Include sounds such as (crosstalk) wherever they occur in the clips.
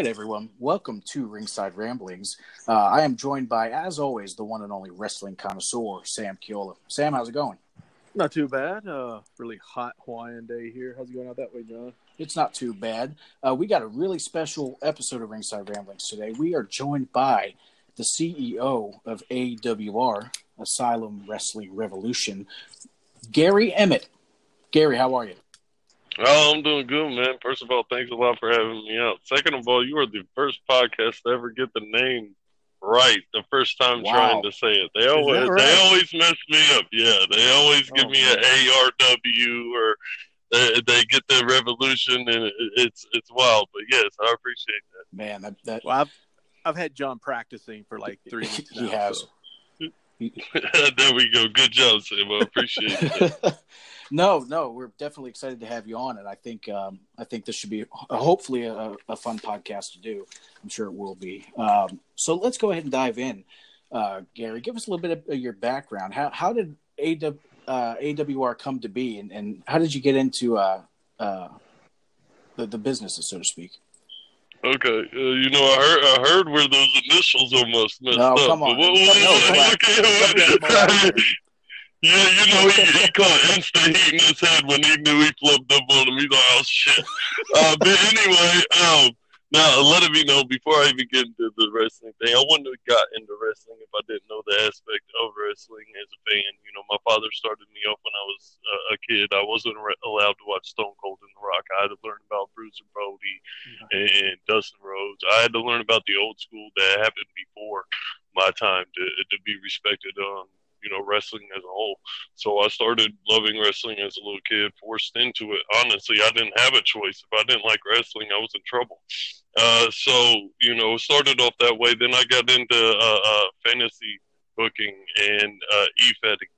Right, everyone. Welcome to Ringside Ramblings. Uh, I am joined by, as always, the one and only wrestling connoisseur, Sam Kiola. Sam, how's it going? Not too bad. Uh, really hot Hawaiian day here. How's it going out that way, John? It's not too bad. Uh, we got a really special episode of Ringside Ramblings today. We are joined by the CEO of AWR, Asylum Wrestling Revolution, Gary Emmitt. Gary, how are you? Oh, I'm doing good, man. First of all, thanks a lot for having me out. Second of all, you are the first podcast to ever get the name right the first time wow. trying to say it. They always right? they always mess me up. Yeah, they always give oh, me an ARW or they, they, get the revolution, and it's it's wild. But yes, I appreciate that. Man, that, that... Well, I've I've had John practicing for like three (laughs) weeks. he has. So. (laughs) there we go. Good job, Sam. I appreciate (laughs) it. No, no, we're definitely excited to have you on, and I think um, I think this should be a, hopefully a, a, fun podcast to do. I'm sure it will be. Um, so let's go ahead and dive in. Uh, Gary, give us a little bit of your background. How how did AW, uh, AWR come to be, and, and how did you get into uh, uh the the businesses, so to speak? Okay, uh, you know, I heard, I heard where those initials almost messed no, up. Come on. What, what, no, (laughs) okay, yeah, you know, he, he caught instant heat in his head when he knew he flipped up on him. He's like, oh, shit. Uh, but anyway, um, now, let me know before I even get into the wrestling thing. I wouldn't have got into wrestling if I didn't know the aspect of wrestling as a fan. You know, my father started me off when I was uh, a kid. I wasn't re- allowed to watch Stone Cold and The Rock. I had to learn about Bruiser Brody mm-hmm. and, and Dustin Rhodes. I had to learn about the old school that happened before my time to to be respected on you know wrestling as a whole. So I started loving wrestling as a little kid, forced into it. Honestly, I didn't have a choice. If I didn't like wrestling, I was in trouble. Uh, so you know, started off that way. Then I got into uh, uh, fantasy booking and uh, e-fetting.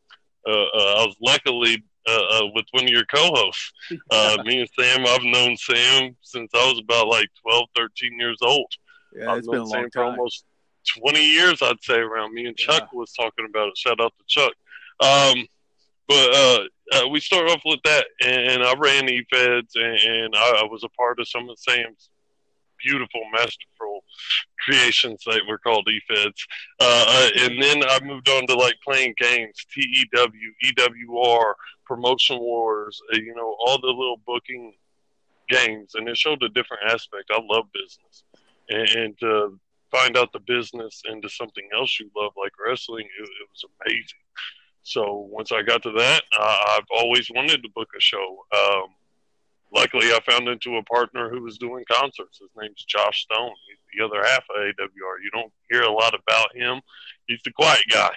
Uh, uh, I was luckily uh, uh, with one of your co-hosts. (laughs) Uh, me and Sam, I've known Sam since I was about like 12, 13 years old. Yeah, it's been a long Sam time. For almost 20 years, I'd say, around me and Chuck yeah. was talking about it. Shout out to Chuck. Um, but uh, uh, we started off with that, and I ran e-feds, and, and I, I, was a part of some of Sam's beautiful, masterful creations that were called e-feds. Uh, uh, and then I moved on to like playing games, TEW, EWR, Promotion Wars, uh, you know, all the little booking games, and it showed a different aspect. I love business, and, and uh, find out the business into something else you love, like wrestling, it, it was amazing. So once I got to that, I've always wanted to book a show. Um, luckily, I found into a partner who was doing concerts. His name's Josh Stone. He's the other half of AWR. You don't hear a lot about him. He's the quiet guy,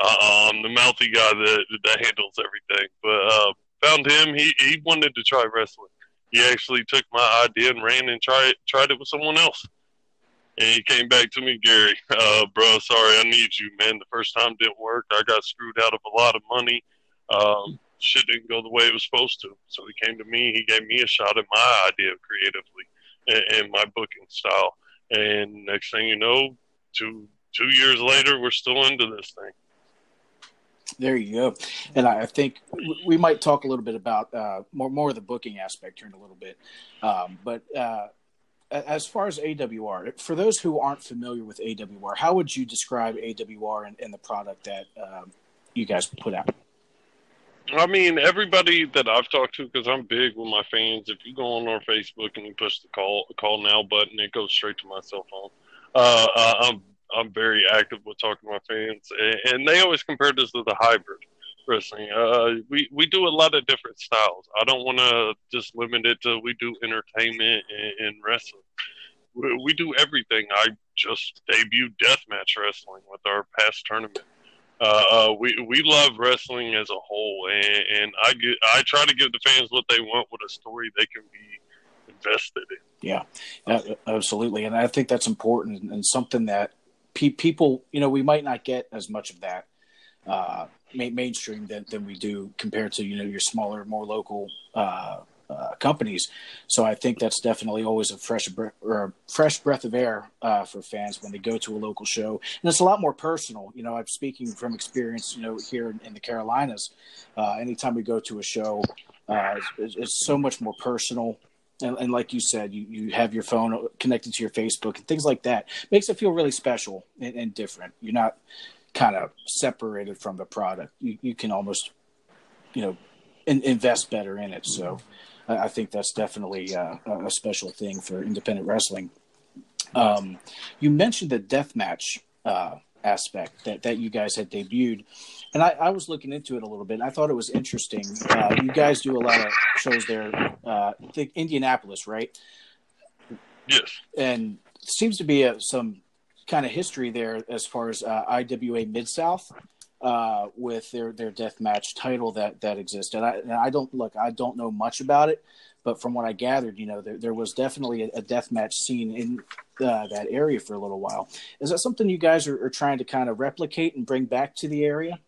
uh, um, the mouthy guy that that handles everything. But uh, found him. He he wanted to try wrestling. He actually took my idea and ran and tried tried it with someone else. And he came back to me, Gary, uh, bro, sorry, I need you, man. The first time didn't work. I got screwed out of a lot of money. Um, shit didn't go the way it was supposed to. So he came to me. He gave me a shot at my idea creatively and, and my booking style. And next thing you know, two two years later, we're still into this thing. There you go. And I think we might talk a little bit about uh, more more of the booking aspect here in a little bit. Um, but uh, as far as AWR, for those who aren't familiar with AWR, how would you describe AWR and, and the product that um, you guys put out? I mean, everybody that I've talked to, because I'm big with my fans. If you go on our Facebook and you push the call call now button, it goes straight to my cell phone. Uh, I'm I'm very active with talking to my fans, and, and they always compare this to the hybrid wrestling. Uh, we we do a lot of different styles. I don't want to just limit it to we do entertainment and, and wrestling. We, we, do everything. I just debuted deathmatch wrestling with our past tournament. Uh, uh, we we love wrestling as a whole, and, and I get I try to give the fans what they want with a story they can be invested in. Yeah, absolutely, and I think that's important and something that pe- people, you know, we might not get as much of that uh, mainstream than, than we do compared to you know your smaller, more local uh, uh, companies. So I think that's definitely always a fresh breath or a fresh breath of air uh, for fans when they go to a local show, and it's a lot more personal. You know, I'm speaking from experience. You know, here in, in the Carolinas, uh, anytime we go to a show, uh, it's, it's, so much more personal. and, and, like you said, you, you have your phone connected to your Facebook and things like that. Makes it feel really special and, and different. You're not kind of separated from the product. You, you can almost, you know, in, invest better in it. So I, I think that's definitely uh, a special thing for independent wrestling. Um, you mentioned the death match uh, aspect that, that you guys had debuted. And I, I, was looking into it a little bit. I thought it was interesting. Uh, you guys do a lot of shows there. Uh, I think Indianapolis, right? Yes. And seems to be a, some kind of history there as far as uh, IWA Mid South uh, with their their death match title that that exists. And I, and I don't look. I don't know much about it, but from what I gathered, you know, there, there was definitely a, a death match scene in uh, that area for a little while. Is that something you guys are, are trying to kind of replicate and bring back to the area?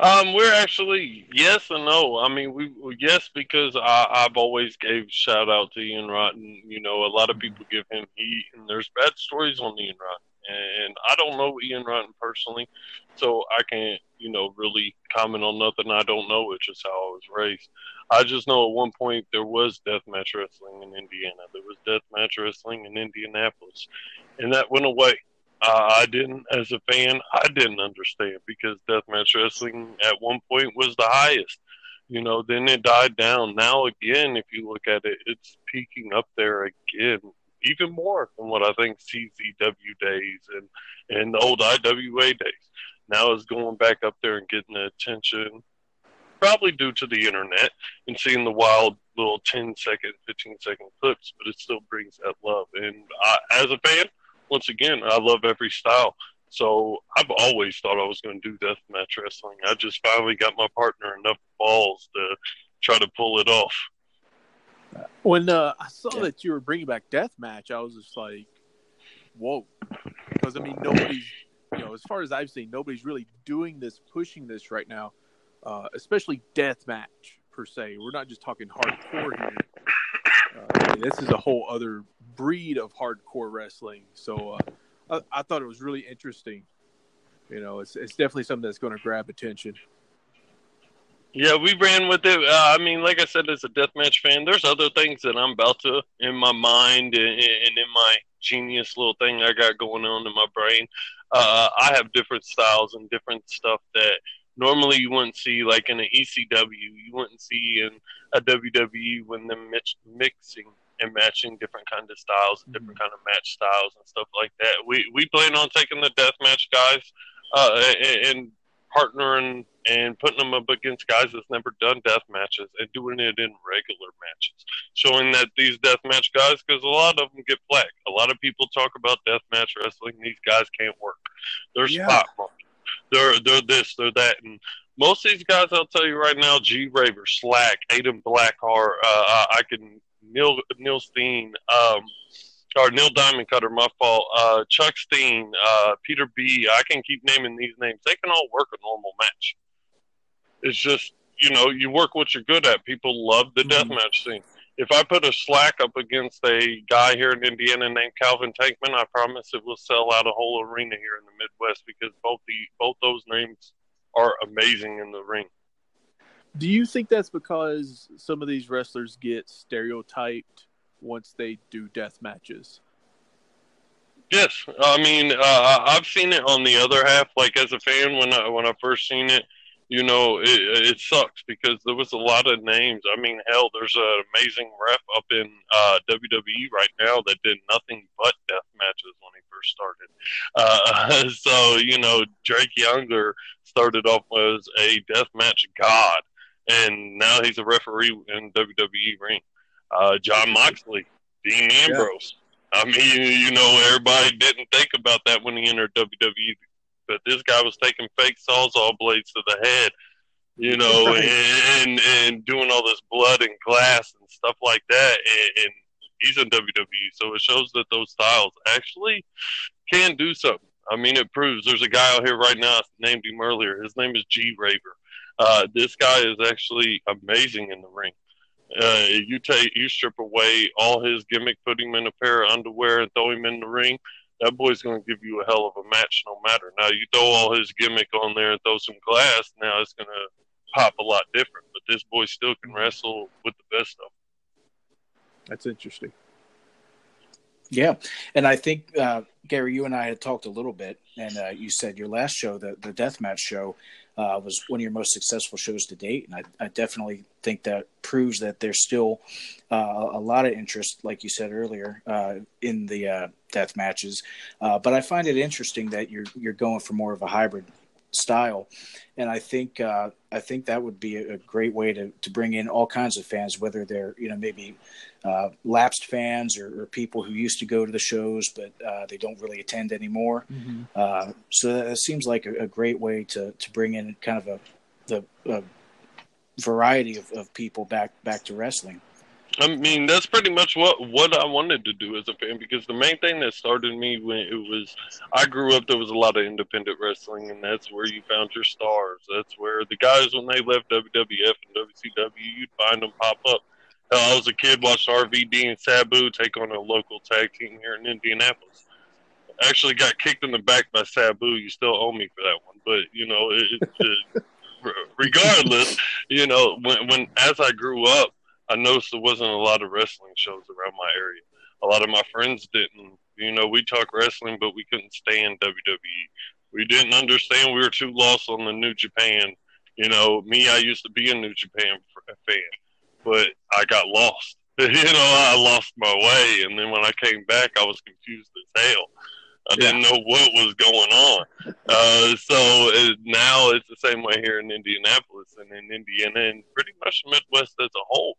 Um, we're actually yes and no. I mean, we yes because I, I've always gave shout out to Ian Rotten. You know, a lot of people give him heat, and there's bad stories on Ian Rotten, and I don't know Ian Rotten personally, so I can't you know really comment on nothing I don't know. It's just how I was raised. I just know at one point there was deathmatch wrestling in Indiana. There was deathmatch wrestling in Indianapolis, and that went away. Uh, I didn't, as a fan, I didn't understand because deathmatch wrestling at one point was the highest. You know, then it died down. Now again, if you look at it, it's peaking up there again, even more than what I think CZW days and and the old IWA days. Now it's going back up there and getting the attention, probably due to the internet and seeing the wild little 10 second, 15 second clips, but it still brings that love. And I, as a fan, once again, I love every style. So I've always thought I was going to do deathmatch wrestling. I just finally got my partner enough balls to try to pull it off. When uh, I saw yeah. that you were bringing back deathmatch, I was just like, "Whoa!" Because I mean, nobody's, you know, as far as I've seen, nobody's really doing this, pushing this right now, uh, especially deathmatch per se. We're not just talking hardcore here. Mean, this is a whole other breed of hardcore wrestling. So uh, I, I, thought it was really interesting. You know, it's it's definitely something that's going to grab attention. Yeah, we ran with it. Uh, I mean, like I said, as a deathmatch fan, there's other things that I'm about to in my mind and, and in my genius little thing I got going on in my brain. Uh, I have different styles and different stuff that normally you wouldn't see, like in an ECW, you wouldn't see in a WWE when they're mix, mixing and matching different kind of styles, mm-hmm. different kind of match styles and stuff like that. We we plan on taking the death match guys uh, and, and partnering and putting them up against guys that's never done death matches and doing it in regular matches, showing that these death match guys, because a lot of them get flack. A lot of people talk about death match wrestling. These guys can't work. They're yeah. spot monkeys. They're they're this, they're that, and most of these guys, I'll tell you right now, G Raver, Shlak, Aiden Blackheart, uh, I can Neil Neil Steen, um, or Neil Diamond Cutter, my fault. Uh, Chuck Steen, uh, Peter B. I can keep naming these names. They can all work a normal match. It's just you know you work what you're good at. People love the mm-hmm. deathmatch scene. If I put a Shlak up against a guy here in Indiana named Calvin Tankman, I promise it will sell out a whole arena here in the Midwest because both the both those names are amazing in the ring. Do you think that's because some of these wrestlers get stereotyped once they do death matches? Yes, I mean uh, I've seen it on the other half. Like as a fan, when I when I first seen it, you know, it, it sucks because there was a lot of names. I mean, hell, there's an amazing ref up in uh, WWE right now that did nothing but death matches when he first started. Uh, (laughs) so you know, Drake Younger started off as a death match god and now he's a referee in WWE ring. Uh, Jon Moxley, Dean Ambrose. Yeah. I mean, you know, everybody didn't think about that when he entered WWE, but this guy was taking fake sawzall blades to the head, you know, right. and and doing all this blood and glass and stuff like that, and, and he's in WWE, so it shows that those styles actually can do something. I mean, it proves there's a guy out here right now I named him earlier. His name is G Raver. Uh, this guy is actually amazing in the ring. Uh, you take you strip away all his gimmick, put him in a pair of underwear, and throw him in the ring. That boy's going to give you a hell of a match, no matter. Now you throw all his gimmick on there and throw some glass. Now it's going to pop a lot different. But this boy still can wrestle with the best of them. That's interesting. Yeah, and I think uh, Gary, you and I had talked a little bit, and uh, you said your last show, the the death match show, uh, was one of your most successful shows to date, and I, I definitely think that proves that there's still uh, a lot of interest, like you said earlier, uh, in the uh, death matches. but I find it interesting that you're you're going for more of a hybrid style, and I think uh, I think that would be a great way to to bring in all kinds of fans, whether they're you know maybe uh, lapsed fans or, or, people who used to go to the shows but uh, they don't really attend anymore. Mm-hmm. Uh, so that seems like a, a, great way to to bring in kind of a the a variety of, of people back back to wrestling. I mean, that's pretty much what what I wanted to do as a fan because the main thing that started me when it was I grew up, there was a lot of independent wrestling, and that's where you found your stars. That's where the guys when they left WWF and WCW, you'd find them pop up. I was a kid, watched RVD and Sabu take on a local tag team here in Indianapolis. actually got kicked in the back by Sabu. You still owe me for that one, but you know, it, it, (laughs) regardless, you know, when when as I grew up I noticed there wasn't a lot of wrestling shows around my area. A lot of my friends didn't. You know, we talk wrestling, but we couldn't stand WWE. We didn't understand. We were too lost on the New Japan. You know, me, I used to be a New Japan fan, but I got lost. (laughs) you know, I lost my way, and then when I came back, I was confused as hell. I yeah. didn't know what was going on. Uh, so it, now it's the same way here in Indianapolis and in Indiana and pretty much Midwest as a whole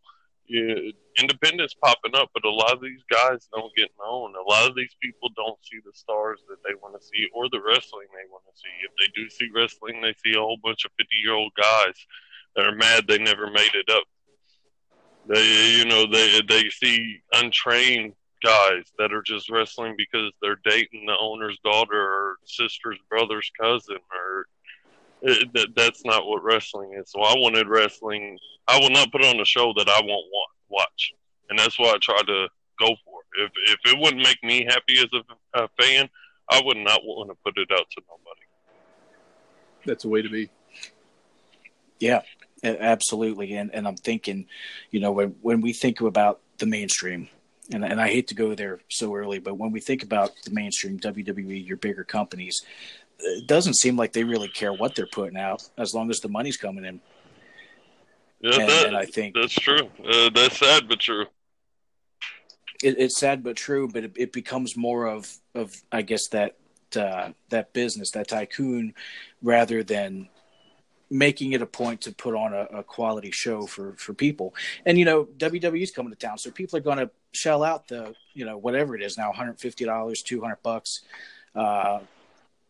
yeah, independence popping up, but a lot of these guys don't get known. A lot of these people don't see the stars that they want to see or the wrestling they want to see. If they do see wrestling, they see a whole bunch of 50 year old guys that are mad they never made it up. They, you know, they they see untrained guys that are just wrestling because they're dating the owner's daughter or sister's brother's cousin or it, that, that's not what wrestling is. So I wanted wrestling. I will not put on a show that I won't want, watch, and that's why I try to go for it. If if it wouldn't make me happy as a, a fan, I would not want to put it out to nobody. That's a way to be. Yeah, absolutely. And and I'm thinking, you know, when when we think about the mainstream, and and I hate to go there so early, but when we think about the mainstream WWE, your bigger companies, it doesn't seem like they really care what they're putting out as long as the money's coming in. Yeah, and, that, and I think that's true. Uh, that's sad but true. It, it's sad but true, but it, it, becomes more of of I guess that uh, that business, that tycoon, rather than making it a point to put on a, a, quality show for for people. And you know, WWE's coming to town, so people are going to shell out the you know whatever it is now, one hundred fifty dollars, two hundred bucks. Uh,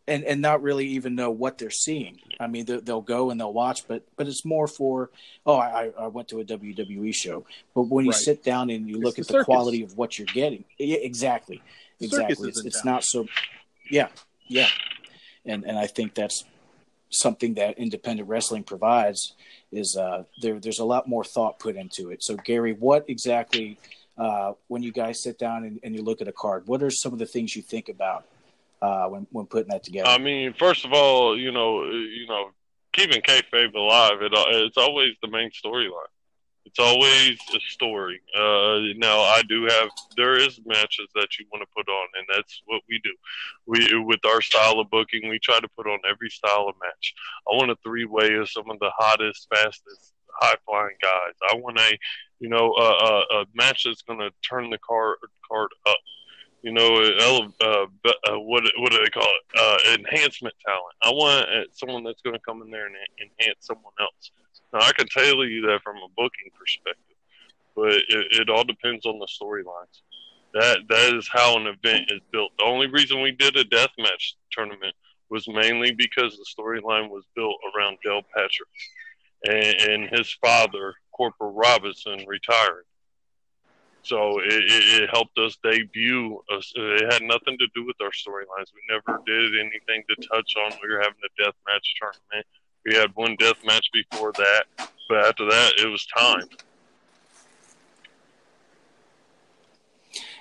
and and not really even know what they're seeing. I mean, they'll go and they'll watch, but but it's more for oh, I, I went to a WWE show. But when you right. sit down and you look it's at the, the quality of what you're getting, yeah, exactly, exactly, it's, it's not so. Yeah, yeah, and and I think that's something that independent wrestling provides is uh, there. There's a lot more thought put into it. So Gary, what exactly? Uh, when you guys sit down and, and you look at a card, what are some of the things you think about? Uh, when when putting that together? I mean, first of all, you know, you know, keeping kayfabe alive, it, it's always the main storyline. It's always a story. Uh, now, I do have there is matches that you want to put on, and that's what we do. We with our style of booking, we try to put on every style of match. I want a three way of some of the hottest, fastest, high flying guys. I want a you know a match that's going to turn the card card up you know, uh, uh, what what do they call it? Uh, enhancement talent. I want uh, someone that's going to come in there and enhance someone else. Now, I can tell you that from a booking perspective, but it, it all depends on the storylines. That that is how an event is built. The only reason we did a death match tournament was mainly because the storyline was built around Del Patrick and, and his father, Corporal Robinson, retiring so it, it, it, helped us debut. Us. It had nothing to do with our storylines. We never did anything to touch on. We were having a death match tournament. We had one death match before that, but after that, it was time.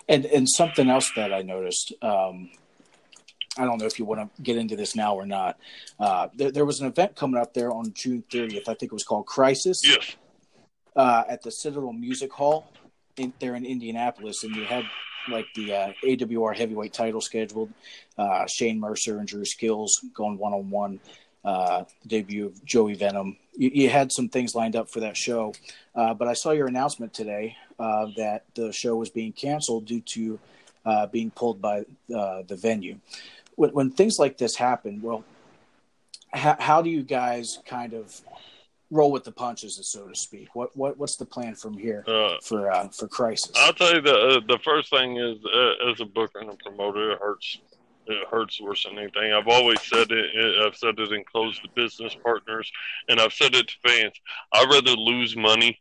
And and something else that I noticed. Um, I don't know if you want to get into this now or not. Uh, there, there, was an event coming up there on June 30th. I think it was called Crisis. Yes. Uh, at the Citadel Music Hall in, there in Indianapolis, and you had like the uh, AWR heavyweight title scheduled. Uh, Shane Mercer and Drew Skills going one on one. The debut of Joey Venom. You, you, had some things lined up for that show, uh, but I saw your announcement today uh, that the show was being canceled due to uh, being pulled by the venue. When, when, things like this happen, well, ha- how do you guys kind of roll with the punches, so to speak? What what what's the plan from here uh, for uh, for Crisis? I'll tell you the uh, the first thing is uh, as a booker and a promoter, it hurts. It hurts worse than anything. I've always said it. I've said it in close to business partners, and I've said it to fans. I'd rather lose money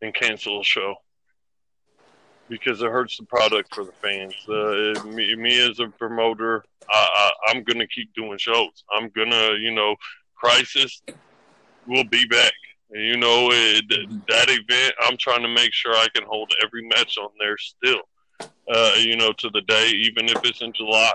than cancel a show because it hurts the product for the fans. Uh, me, me, as a promoter, I, I, I'm going to keep doing shows. I'm going to, you know, Crisis will be back. You know, it, that event, I'm trying to make sure I can hold every match on there still. Uh, you know, to the day, even if it's in July,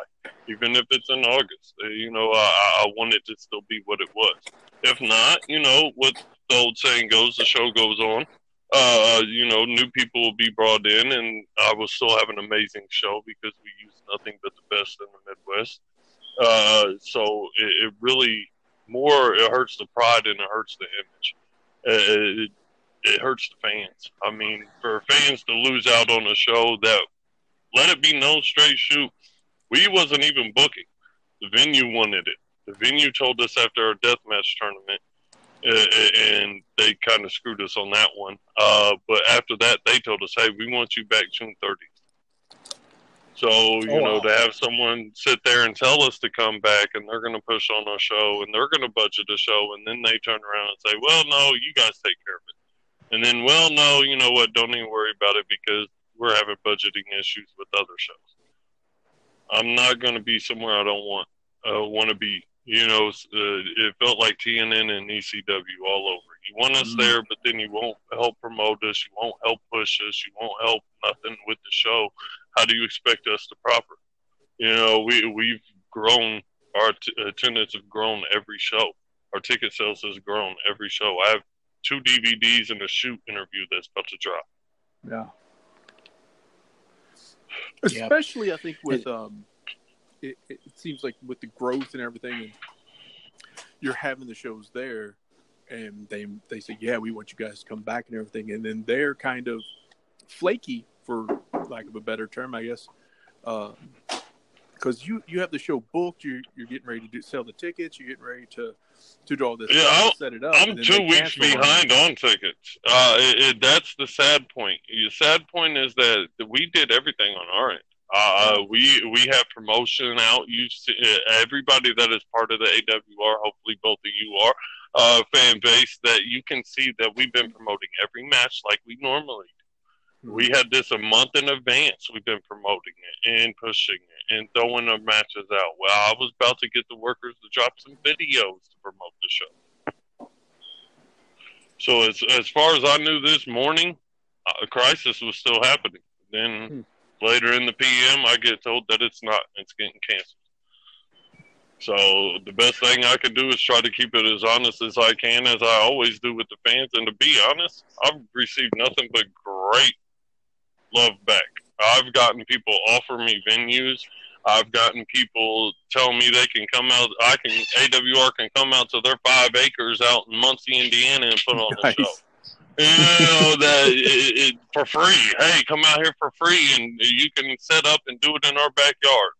even if it's in August. Uh, you know, I, I want it to still be what it was. If not, you know, what the old saying goes, the show goes on. Uh, you know, new people will be brought in, and I will still have an amazing show because we use nothing but the best in the Midwest. Uh, so it, it really more it hurts the pride and it hurts the image. It, it hurts the fans. I mean, for fans to lose out on a show that let it be no straight shoot, we wasn't even booking. The venue wanted it. The venue told us after our deathmatch tournament, uh, and they kind of screwed us on that one. Uh, but after that, they told us, "Hey, we want you back June 30th." So you oh, know, wow. to have someone sit there and tell us to come back, and they're going to push on our show, and they're going to budget a show, and then they turn around and say, "Well, no, you guys take care of it," and then, "Well, no, you know what? Don't even worry about it because we're having budgeting issues with other shows." I'm not going to be somewhere I don't want uh, want to be. You know, uh, it felt like TNN and ECW all over. You want us mm-hmm. there, but then you won't help promote us. You won't help push us. You won't help nothing with the show how do you expect us to proper? You know, we we've grown. Our t- attendance have grown every show. Our ticket sales has grown every show. I have two DVDs and a shoot interview that's about to drop. Yeah. Especially, I think with um, it, it seems like with the growth and everything, and you're having the shows there, and they they say, yeah, we want you guys to come back and everything, and then they're kind of flaky for lack of a better term, I guess. Because um, you you have the show booked, you're you're getting ready to do, sell the tickets, you're getting ready to to do all this. Yeah, set it up. I'm two weeks behind on, on tickets. Uh, it, it, that's the sad point. The sad point is that we did everything on our end. Uh, we we have promotion out. You see, everybody that is part of the AWR. Hopefully, both of you are uh, fan base. That you can see that we've been promoting every match like we normally we had this a month in advance. We've been promoting it and pushing it and throwing the matches out. Well, I was about to get the workers to drop some videos to promote the show. So as as far as I knew this morning, a crisis was still happening. Then hmm. later in the PM, I get told that it's not. It's getting canceled. So the best thing I can do is try to keep it as honest as I can, as I always do with the fans. And to be honest, I've received nothing but great love back. I've gotten people offer me venues. I've gotten people tell me they can come out. I can AWR can come out to their five acres out in Muncie, Indiana, and put on nice. the show. You know that it, it, for free. Hey, come out here for free, and you can set up and do it in our backyard.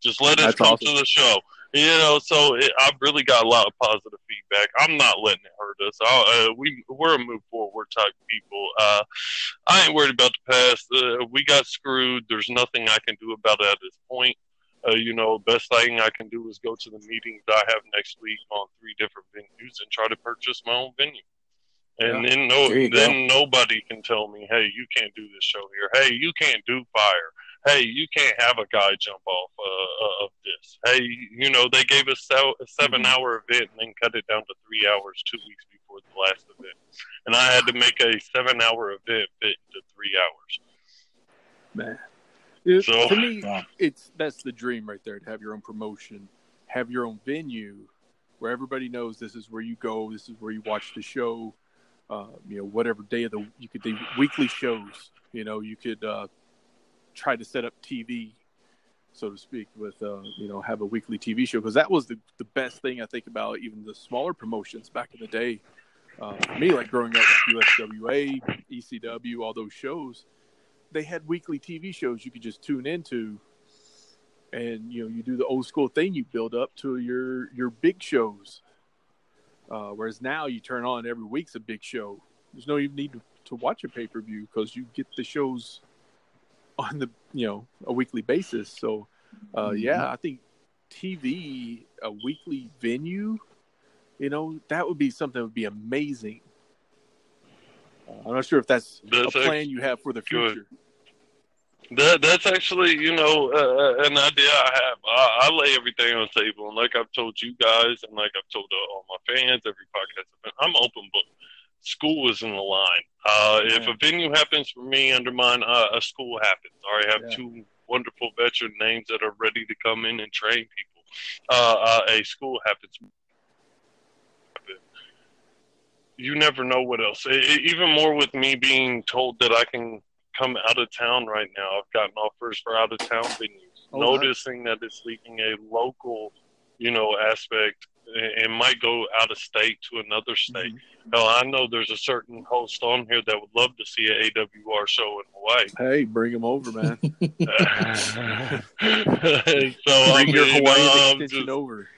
Just let us That's come awesome. to the show. You know, so it, I've really got a lot of positive feedback. I'm not letting it hurt us. Uh, we we're a move forward type people. Uh, I ain't worried about the past. Uh, we got screwed. There's nothing I can do about it at this point. Uh, you know, best thing I can do is go to the meetings I have next week on three different venues and try to purchase my own venue. And yeah. then no, then go. nobody can tell me, hey, you can't do this show here. Hey, you can't do fire hey, you can't have a guy jump off uh, uh of this. Hey, you know, they gave us a seven mm-hmm. hour event and then cut it down to three hours two weeks before the last event. And I had to make a seven hour event fit into three hours. Man. It, so, to me, it's that's the dream right there to have your own promotion, have your own venue where everybody knows this is where you go, this is where you watch the show. uh, you know, whatever day of the you could do weekly shows. You know, you could uh, try to set up TV, so to speak, with uh, you know, have a weekly TV show because that was the the best thing I think about even the smaller promotions back in the day. Uh, for me, like growing up USWA, ECW, all those shows, they had weekly TV shows you could just tune into, and you know, you do the old school thing, you build up to your your big shows. Uh, whereas now you turn on every week's a big show. There's no even need to, to watch a pay per view because you get the shows on the you know a weekly basis. So uh, mm-hmm. yeah, I think TV a weekly venue, you know, that would be something that would be amazing. Uh, I'm not sure if that's, that's a plan you have for the future. Good. That that's actually you know uh, an idea I have. I, I, lay everything on the table, and like I've told you guys, and like I've told all my fans, every podcast, I'm open book. School is in the line. Uh, yeah. If a venue happens for me under mine, uh, a school happens. I have yeah. two wonderful veteran names that are ready to come in and train people. Uh, uh, a school happens. You never know what else. It, even more with me being told that I can come out of town right now. I've gotten offers for out of town venues, oh, noticing nice. that it's leaving a local, you know, aspect and might go out of state to another state. Mm-hmm. Hell, I know there's a certain host on here that would love to see an AWR show in Hawaii. Hey, bring him over, man. (laughs) (laughs) so bring I mean, your Hawaiian extension just, over.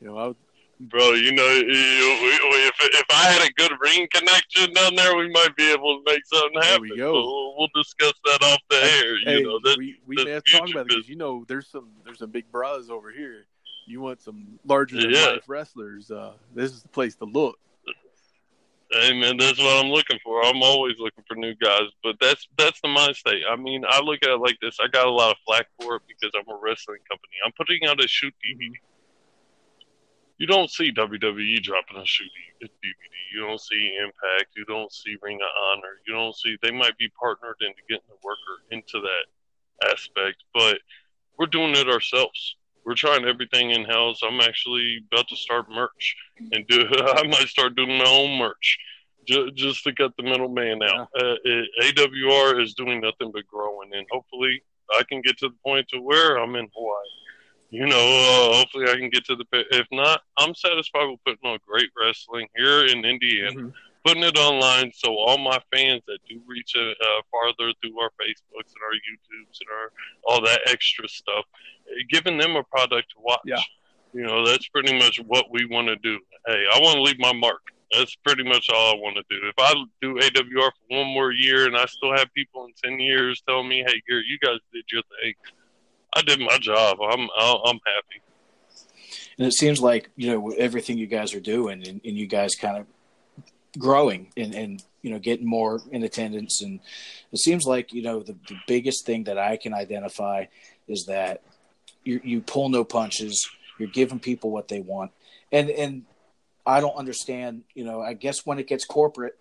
You know, I bro. You know, if if I had a good ring connection down there, we might be able to make something happen. There we go. So we'll discuss that off the air. Hey, you know, that's, we we may have to talk about it because you know there's some there's some big bras over here. You want some larger than yeah. life wrestlers? Uh, this is the place to look. Hey man, that's what I'm looking for. I'm always looking for new guys, but that's that's the mind state. I mean, I look at it like this. I got a lot of flack for it because I'm a wrestling company. I'm putting out a shoot DVD you don't see WWE dropping a shoot DVD. You don't see Impact. You don't see Ring of Honor. You don't see they might be partnered into getting the worker into that aspect, but we're doing it ourselves. We're trying everything in house. I'm actually about to start merch and do. (laughs) I might start doing my own merch just, just to cut the middleman out. Yeah. Uh, it, AWR is doing nothing but growing, and hopefully I can get to the point to where I'm in Hawaii you know, uh, hopefully I can get to the. If not, I'm satisfied with putting on great wrestling here in Indiana, mm-hmm. Putting it online so all my fans that do reach uh, farther through our Facebooks and our YouTubes and our all that extra stuff, giving them a product to watch. Yeah. You know, that's pretty much what we want to do. Hey, I want to leave my mark. That's pretty much all I want to do. If I do AWR for one more year and I still have people in 10 years telling me, hey, Gary, you guys did your thing I did my job. I'm I'm happy. And it seems like you know everything you guys are doing, and, and you guys kind of growing and, and you know getting more in attendance, and it seems like you know the, the biggest thing that I can identify is that you you pull no punches. You're giving people what they want, and and I don't understand. You know, I guess when it gets corporate,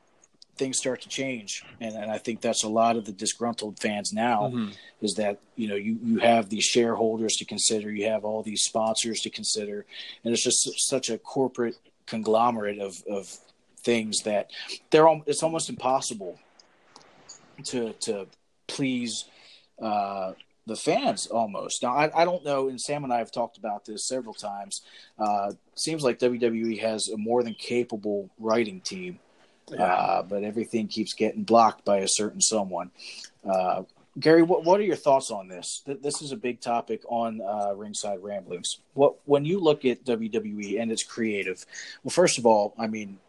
things start to change and, and i think that's a lot of the disgruntled fans now mm-hmm. is that you know you, you have these shareholders to consider you have all these sponsors to consider and it's just such a corporate conglomerate of, of things that they're it's almost impossible to to please uh, the fans almost. Now, I, I, don't know, and Sam and I have talked about this several times. Uh, seems like WWE has a more than capable writing team yeah. uh, but everything keeps getting blocked by a certain someone. Uh, Gary, what, what are your thoughts on this? This is a big topic on uh, Ringside Ramblings. What when you look at WWE and its creative, well, first of all, I mean,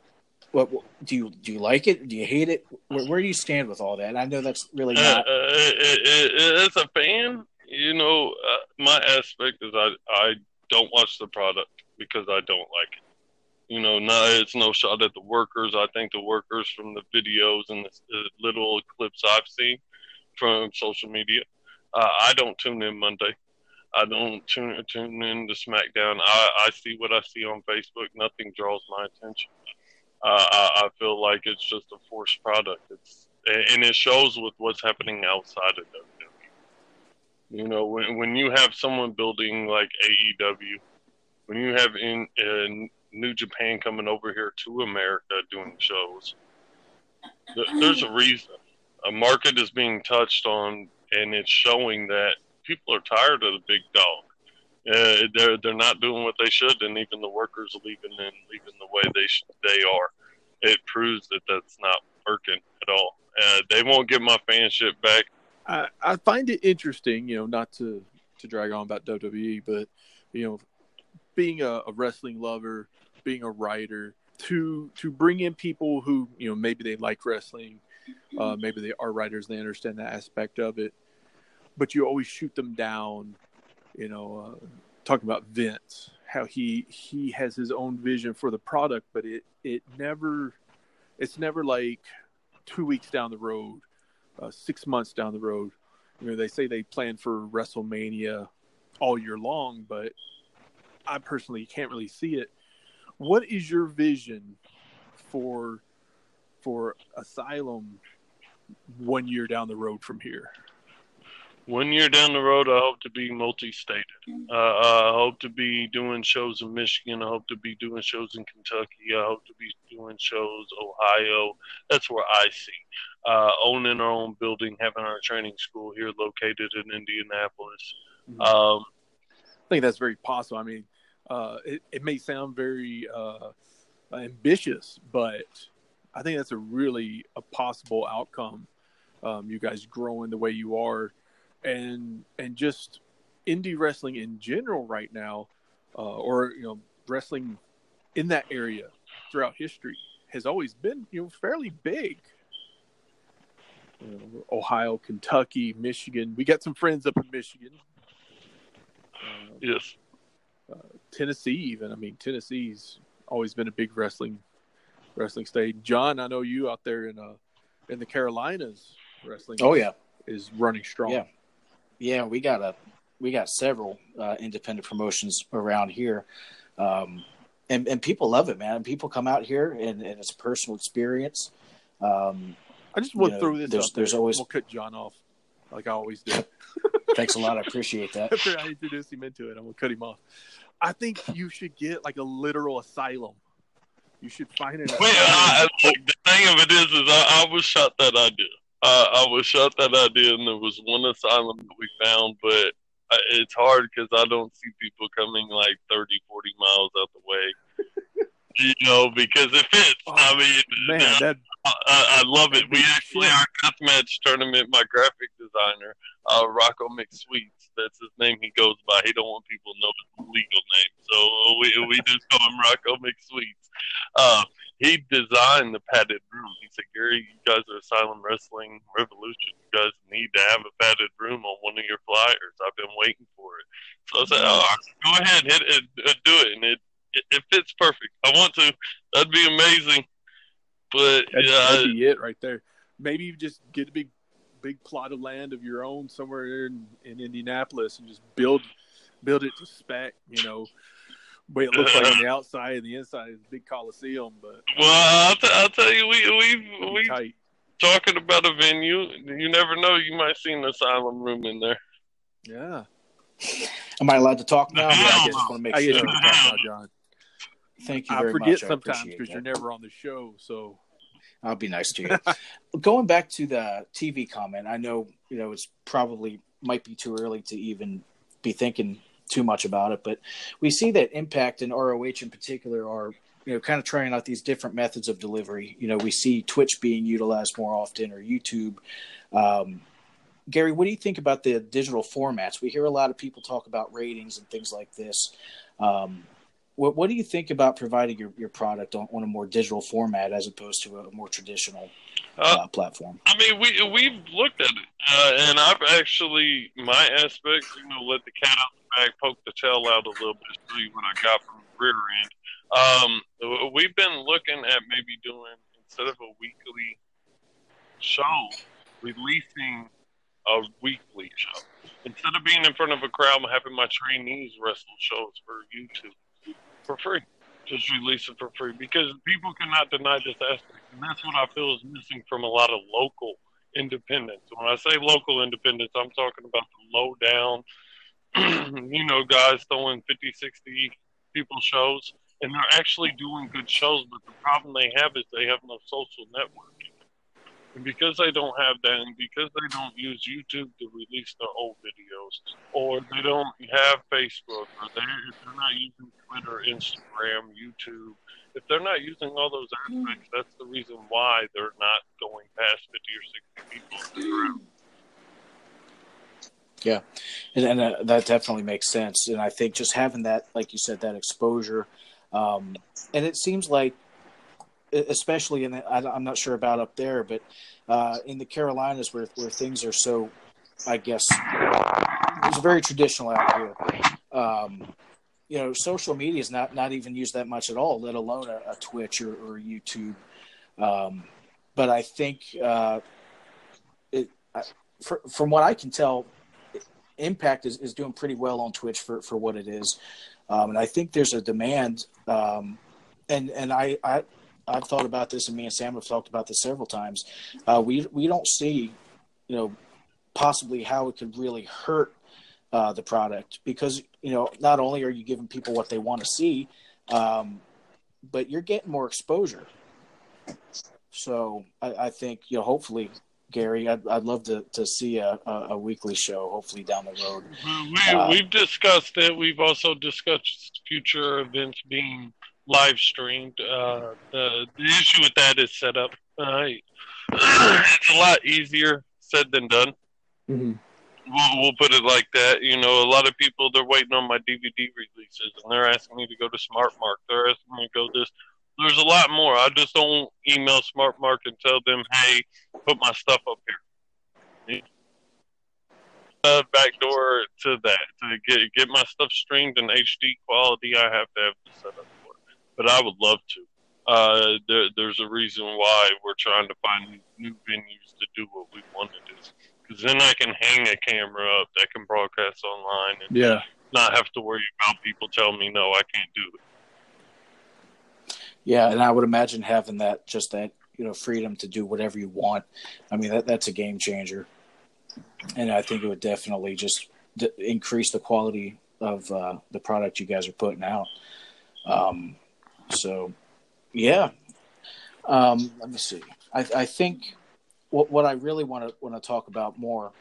what, what do you do? You like it? Do you hate it? Where, where do you stand with all that? I know that's really uh, not. Uh, as a fan, you know, uh, my aspect is I I don't watch the product because I don't like it. You know, no, it's no shot at the workers. I think the workers from the videos and the, the little clips I've seen from social media, uh, I don't tune in Monday. I don't tune tune in to SmackDown. I, I see what I see on Facebook. Nothing draws my attention. Uh, I, I feel like it's just a forced product. It's and it shows with what's happening outside of WWE. You know, when when you have someone building like AEW, when you have in, in New Japan coming over here to America doing shows. there's a reason. A market is being touched on, and it's showing that people are tired of the big dog. Uh, they're they're not doing what they should, and even the workers are leaving and leaving the way they they are. It proves that that's not working at all. Uh, they won't get my fanship back. I, I find it interesting, you know, not to to drag on about WWE, but you know, being a, a wrestling lover, being a writer, to to bring in people who you know maybe they like wrestling, uh, maybe they are writers, they understand that aspect of it, but you always shoot them down. You know, uh, talking about Vince, how he he has his own vision for the product, but it it never, it's never like two weeks down the road, uh, six months down the road. You know, they say they plan for WrestleMania all year long, but I personally can't really see it. What is your vision for for Asylum one year down the road from here? One year down the road, I hope to be multi-stated. Uh, I hope to be doing shows in Michigan. I hope to be doing shows in Kentucky. I hope to be doing shows Ohio. That's where I see uh, owning our own building, having our training school here located in Indianapolis. Mm-hmm. Um, I think that's very possible. I mean, uh, it, it may sound very uh, ambitious, but I think that's a really a possible outcome. Um, you guys growing the way you are, and and just indie wrestling in general right now, uh, or you know wrestling in that area throughout history has always been you know fairly big. You know, Ohio, Kentucky, Michigan. We got some friends up in Michigan. Uh, yes. Uh, Tennessee, even. I mean, Tennessee's always been a big wrestling wrestling state. John, I know you out there in uh in the Carolinas wrestling. Oh yeah, is running strong. Yeah, yeah. We got a we got several uh, independent promotions around here, um, and and people love it, man. People come out here and, and it's a personal experience. Um, I just want to throw this. There's, there's always we'll cut John off, like I always do. (laughs) Thanks a lot. I appreciate that. (laughs) After I introduce him into it, I'm gonna cut him off. I think you should get like a literal asylum. You should find it. Wait, I, the thing of it is, is I, I was shot that idea. I was shot that idea, and there was one asylum that we found, but it's hard because I don't see people coming like 30, 40 miles out the way. (laughs) you know, because it fits. Oh, I mean, man, now, that, I, I, love it. We actually, our death match tournament, my graphic designer, uh, Rocco McSweets, that's his name he goes by. He don't want people to know his legal name. So we, we just call him Rocco McSweets. Uh, he designed the padded room. He said, Gary, you guys are Asylum Wrestling Revolution. You guys need to have a padded room on one of your flyers. I've been waiting for it. So I said, oh, go ahead, hit it, uh, do it. And it, it, it fits perfect. I want to. That'd be amazing. But that'd, yeah, that'd be it right there. Maybe you just get a big, big plot of land of your own somewhere in, in Indianapolis and just build, build it to spec. You know, way it looks like on the (laughs) outside and the inside is a big coliseum. But well, I'll, t- I'll tell you, we we we tight. talking about a venue. You never know; you might see an asylum room in there. Yeah. Am I allowed to talk now? Yeah, I just want to make sure. Now, John. Thank you I very forget much. sometimes because you're never on the show, so. I'll be nice to you. (laughs) Going back to the TV comment, I know you know it's probably might be too early to even be thinking too much about it, but we see that Impact and ROH in particular are you know kind of trying out these different methods of delivery. You know, we see Twitch being utilized more often or YouTube. Um, Gary, what do you think about the digital formats? We hear a lot of people talk about ratings and things like this. Um, what, what do you think about providing your, your product on, on a more digital format as opposed to a more traditional uh, uh, platform? I mean, we we've looked at it, uh, and I've actually my aspect, you know, let the cat out the bag, poke the tail out a little bit, you what I got from the rear end. Um, we've been looking at maybe doing instead of a weekly show, releasing a weekly show. Instead of being in front of a crowd, having my trainees wrestle shows for YouTube for free. Just release it for free because people cannot deny this aspect, and that's what I feel is missing from a lot of local independents. When I say local independents, I'm talking about the low down, (clears throat) you know, guys throwing 50, 60 people shows, and they're actually doing good shows. But the problem they have is they have no social networking. And because they don't have that, and because they don't use YouTube to release their old videos, or they don't have Facebook, or they, if they're not using Twitter, Instagram, YouTube, if they're not using all those aspects, that's the reason why they're not going past 50 or 60 people. Yeah, and, and uh, that definitely makes sense. And I think just having that, like you said, that exposure, um, and it seems like, especially in the, I, am not sure about up there, but uh, in the Carolinas where where things are so, I guess, it's very traditional out here. Um, you know, social media is not not even used that much at all, let alone a, a Twitch or, or YouTube. Um, but I think uh, it, I, from what I can tell, Impact is, is doing pretty well on Twitch for, for what it is. Um, and I think there's a demand. Um, and and I, I I've thought about this, and me and Sam have talked about this several times. Uh, we we don't see, you know, possibly how it could really hurt uh, the product because you know not only are you giving people what they want to see, um, but you're getting more exposure. So I, I think you know hopefully Gary. I'd, I'd love to, to see a, a, weekly show, hopefully down the road. We, uh, we've discussed it. We've also discussed future events being live streamed. Uh, the, the issue with that is setup. Uh, it's a lot easier said than done. Mm-hmm. We'll, we'll, put it like that. You know, a lot of people they're waiting on my DVD releases, and they're asking me to go to SmartMark. They're asking me to go this there's a lot more. I just don't email SmartMark and tell them, hey, put my stuff up here. Uh, backdoor to that to get get my stuff streamed in HD quality. I have to have the setup for it, but I would love to. Uh, there, there's a reason why we're trying to find new venues to do what we want to do, because then I can hang a camera up that can broadcast online and yeah. not have to worry about people telling me no, I can't do it. Yeah, and I would imagine having that just that you know freedom to do whatever you want. I mean that that's a game changer, and I think it would definitely just d- increase the quality of uh, the product you guys are putting out. Um, so, yeah. Um, let me see. I, I think what what I really want to want to talk about more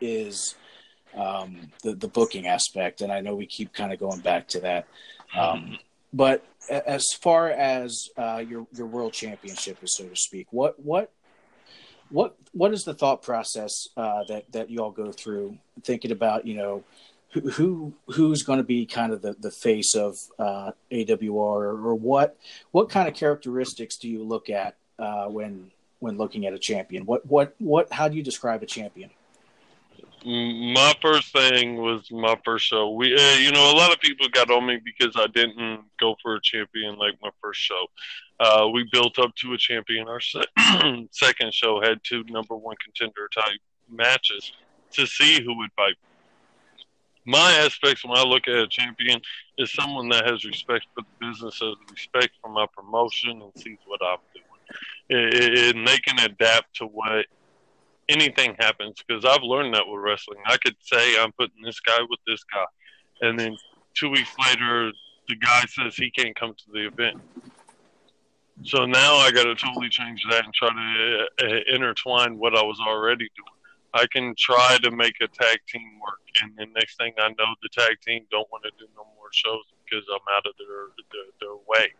is um, the the booking aspect, and I know we keep kind of going back to that. Um, but as far as uh, your your world championship is, so to speak, what what what what is the thought process uh, that that you all go through thinking about you know who, who who's going to be kind of the, the face of uh, AWR or what what kind of characteristics do you look at uh, when when looking at a champion? What what what how do you describe a champion? My first thing was my first show. We, uh, you know, a lot of people got on me because I didn't go for a champion like my first show. Uh, we built up to a champion. Our se- (clears throat) second show had two number one contender type matches to see who would fight. My aspects when I look at a champion is someone that has respect for the business, has respect for my promotion, and sees what I'm doing. And they can adapt to what anything happens because I've learned that with wrestling. I could say I'm putting this guy with this guy, and then two weeks later, the guy says he can't come to the event. So now I got to totally change that and try to uh, intertwine what I was already doing. I can try to make a tag team work, and then next thing I know, the tag team don't want to do no more shows because I'm out of their their, their way.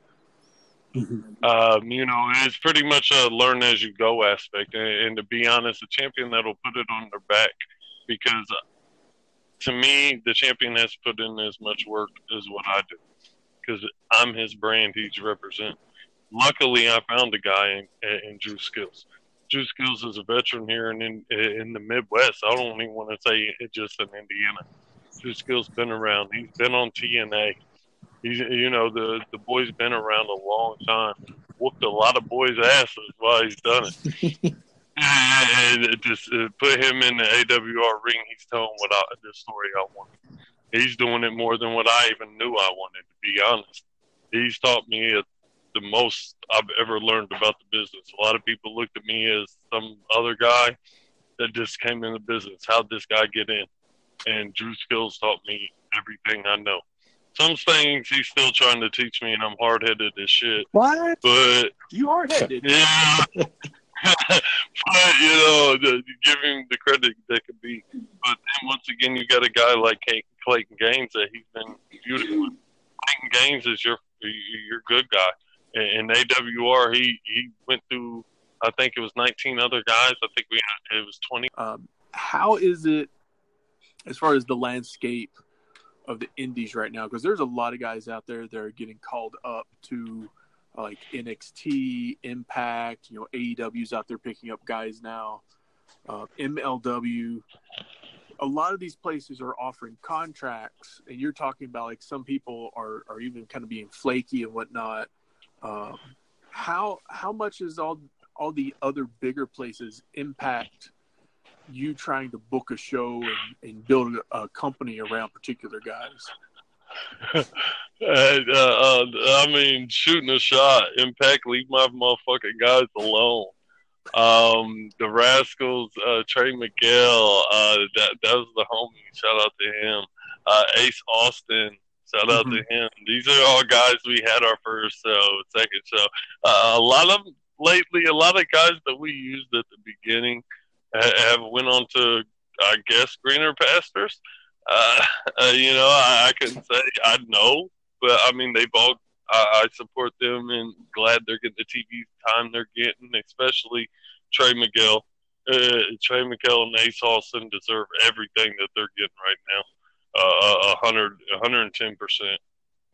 Mm-hmm. Um, you know, it's pretty much a learn as you go aspect. And, and, to be honest, a champion that'll put it on their back because uh, to me, the champion has put in as much work as what I do because I'm his brand he's represent. Luckily, I found a guy in, in Drew Skills. Drew Skills is a veteran here in, in, in the Midwest. I don't even want to say it just in Indiana. Drew Skills been around. He's been on TNA he's you know the the boy's been around a long time, whooped a lot of boys' asses while he's done it. (laughs) and it just uh, put him in the AWR ring. He's telling what I, the story I want. He's doing it more than what I even knew I wanted. To be honest, he's taught me the most I've ever learned about the business. A lot of people looked at me as some other guy that just came in the business. How'd this guy get in? And Drew Skills taught me everything I know some things he's still trying to teach me, and I'm hard headed as shit. What? But you hard headed? Yeah. (laughs) but you know, the, give him the credit that could be. But then once again, you got a guy like Clayton Gaines that he's been beautiful. Clayton Gaines is your your good guy. In AWR, he he went through. I think it was 19 other guys. I think we had, it was 20. Um, how is it as far as the landscape of the indies right now? Because there's a lot of guys out there that are getting called up to like NXT, Impact. You know, AEW's out there picking up guys now. Uh, MLW. A lot of these places are offering contracts, and you're talking about like some people are are even kind of being flaky and whatnot. Um, how how much is all all the other bigger places impact you trying to book a show and, and build a company around particular guys? uh, uh, I mean, shooting a shot, impact, leave my motherfucking guys alone. Um, the Rascalz, uh, Trey Miguel, uh, that that was the homie. Shout out to him. Uh, Ace Austin, shout out mm-hmm. to him. These are all guys we had our first show, second show. Uh, a lot of lately, a lot of guys that we used at the beginning have went on to, I guess, greener pastures. Uh, uh, you know, I, I couldn't say I know, but I mean, they've all. I, I support them and glad they're getting the TV time they're getting, especially Trey Miguel. Uh, Trey Miguel and Ace Austin deserve everything that they're getting right now. Uh, a hundred, a hundred and ten percent.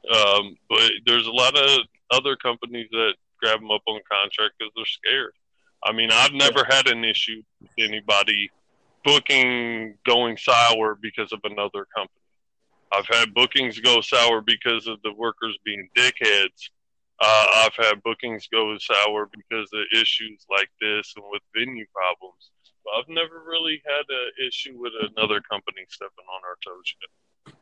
Um, but there's a lot of other companies that grab them up on contract because they're scared. I mean, I've never had an issue with anybody booking going sour because of another company. I've had bookings go sour because of the workers being dickheads. Uh, I've had bookings go sour because of issues like this and with venue problems. But I've never really had an issue with another company stepping on our toes yet.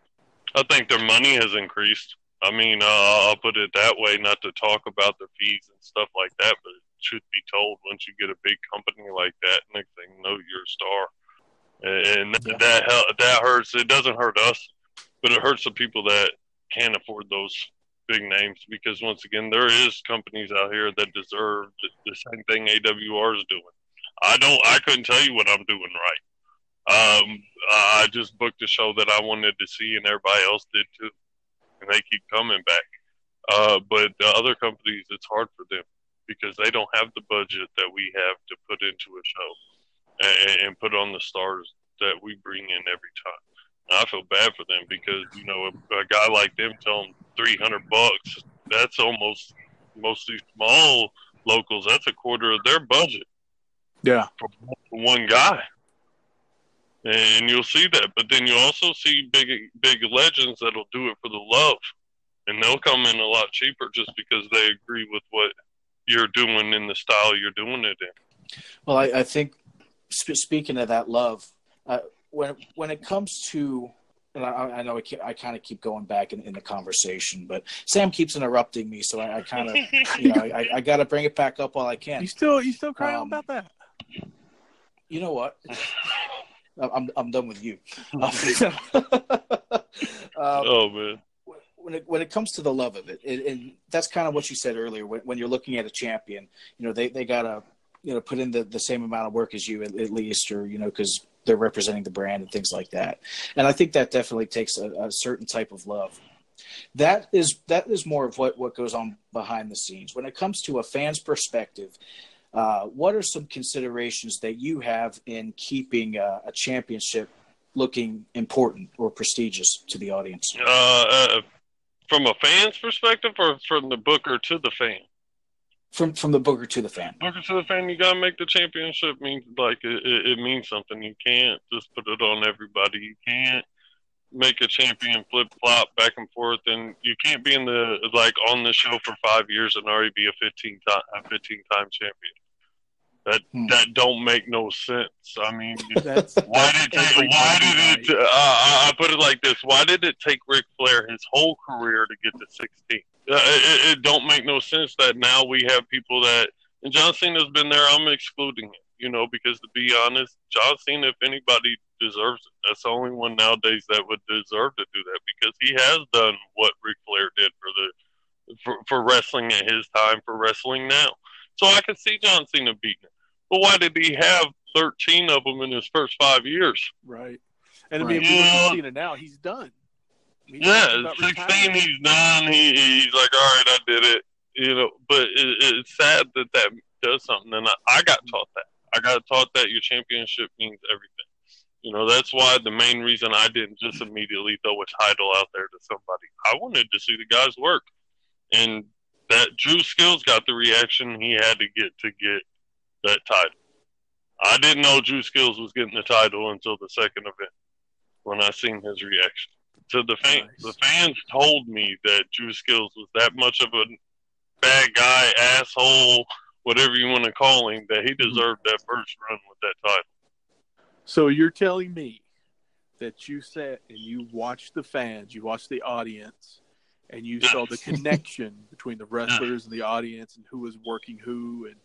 I think their money has increased. I mean, uh, I'll put it that way, not to talk about the fees and stuff like that, but truth be told, once you get a big company like that, next thing you know, you're a star, and yeah. that that hurts. It doesn't hurt us, but it hurts the people that can't afford those big names because once again, there is companies out here that deserve the, the same thing AWR is doing. I don't. I couldn't tell you what I'm doing right. Um, I just booked a show that I wanted to see, and everybody else did too, and they keep coming back. Uh, but the other companies, it's hard for them because they don't have the budget that we have to put into a show and, and put on the stars that we bring in every time. And I feel bad for them because you know a, a guy like them telling three hundred bucks that's almost mostly small locals. That's a quarter of their budget. Yeah, for one guy, and you'll see that. But then you also see big big legends that'll do it for the love, and they'll come in a lot cheaper just because they agree with what you're doing in the style you're doing it in. Well, I, I think sp- speaking of that love, uh, when when it comes to, and I, I know I, I kind of keep going back in, in, the conversation, but Sam keeps interrupting me, so I, I kind of, you know, I, I got to bring it back up while I can. You still you still crying um, about that? You know what? (laughs) I'm I'm done with you. (laughs) (laughs) Um, oh man when it when it comes to the love of it, it and that's kind of what you said earlier. When, when you're looking at a champion, you know they they gotta you know put in the, the same amount of work as you at, at least, or you know because they're representing the brand and things like that. And I think that definitely takes a, a certain type of love. That is that is more of what what goes on behind the scenes. When it comes to a fan's perspective, uh, what are some considerations that you have in keeping uh, a championship looking important or prestigious to the audience? Uh, uh from a fan's perspective, or from the booker to the fan? From from the booker to the fan. Booker to the fan, you gotta make the championship mean like it, it, means something. You can't just put it on everybody. You can't make a champion flip flop back and forth, and you can't be in the like on the show for five years and already be a fifteen time a fifteen time champion. That hmm. that don't make no sense. I mean, (laughs) that's, why did it, why did it? Uh, I put it like this: Why did it take Ric Flair his whole career to get to 16? Uh, it, it, don't make no sense that now we have people that and John Cena's been there. I'm excluding him, you know, because to be honest, John Cena, if anybody deserves it, that's the only one nowadays that would deserve to do that because he has done what Ric Flair did for the for, for wrestling at his time for wrestling now. So I can see John Cena beating. But why did he have 13 of them in his first five years? Right. And I mean, if we look Yeah. at Cena now, he's done. He's yeah, 16, he's done. He, he's like, all right, I did it. You know, but it, it's sad that that does something. And I, I got mm-hmm. taught that. I got taught that your championship means everything. You know, that's why the main reason I didn't just immediately throw a title out there to somebody. I wanted to see the guys work. And that Drew Skills got the reaction he had to get to get that title. I didn't know Drew Skills was getting the title until the second event when I seen his reaction. So the fans, Nice. the fans told me that Drew Skills was that much of a bad guy, asshole, whatever you want to call him, that he deserved that first run with that title. So you're telling me that you sat and you watched the fans, you watched the audience, and you saw the (laughs) connection between the wrestlers and the audience and who was working who and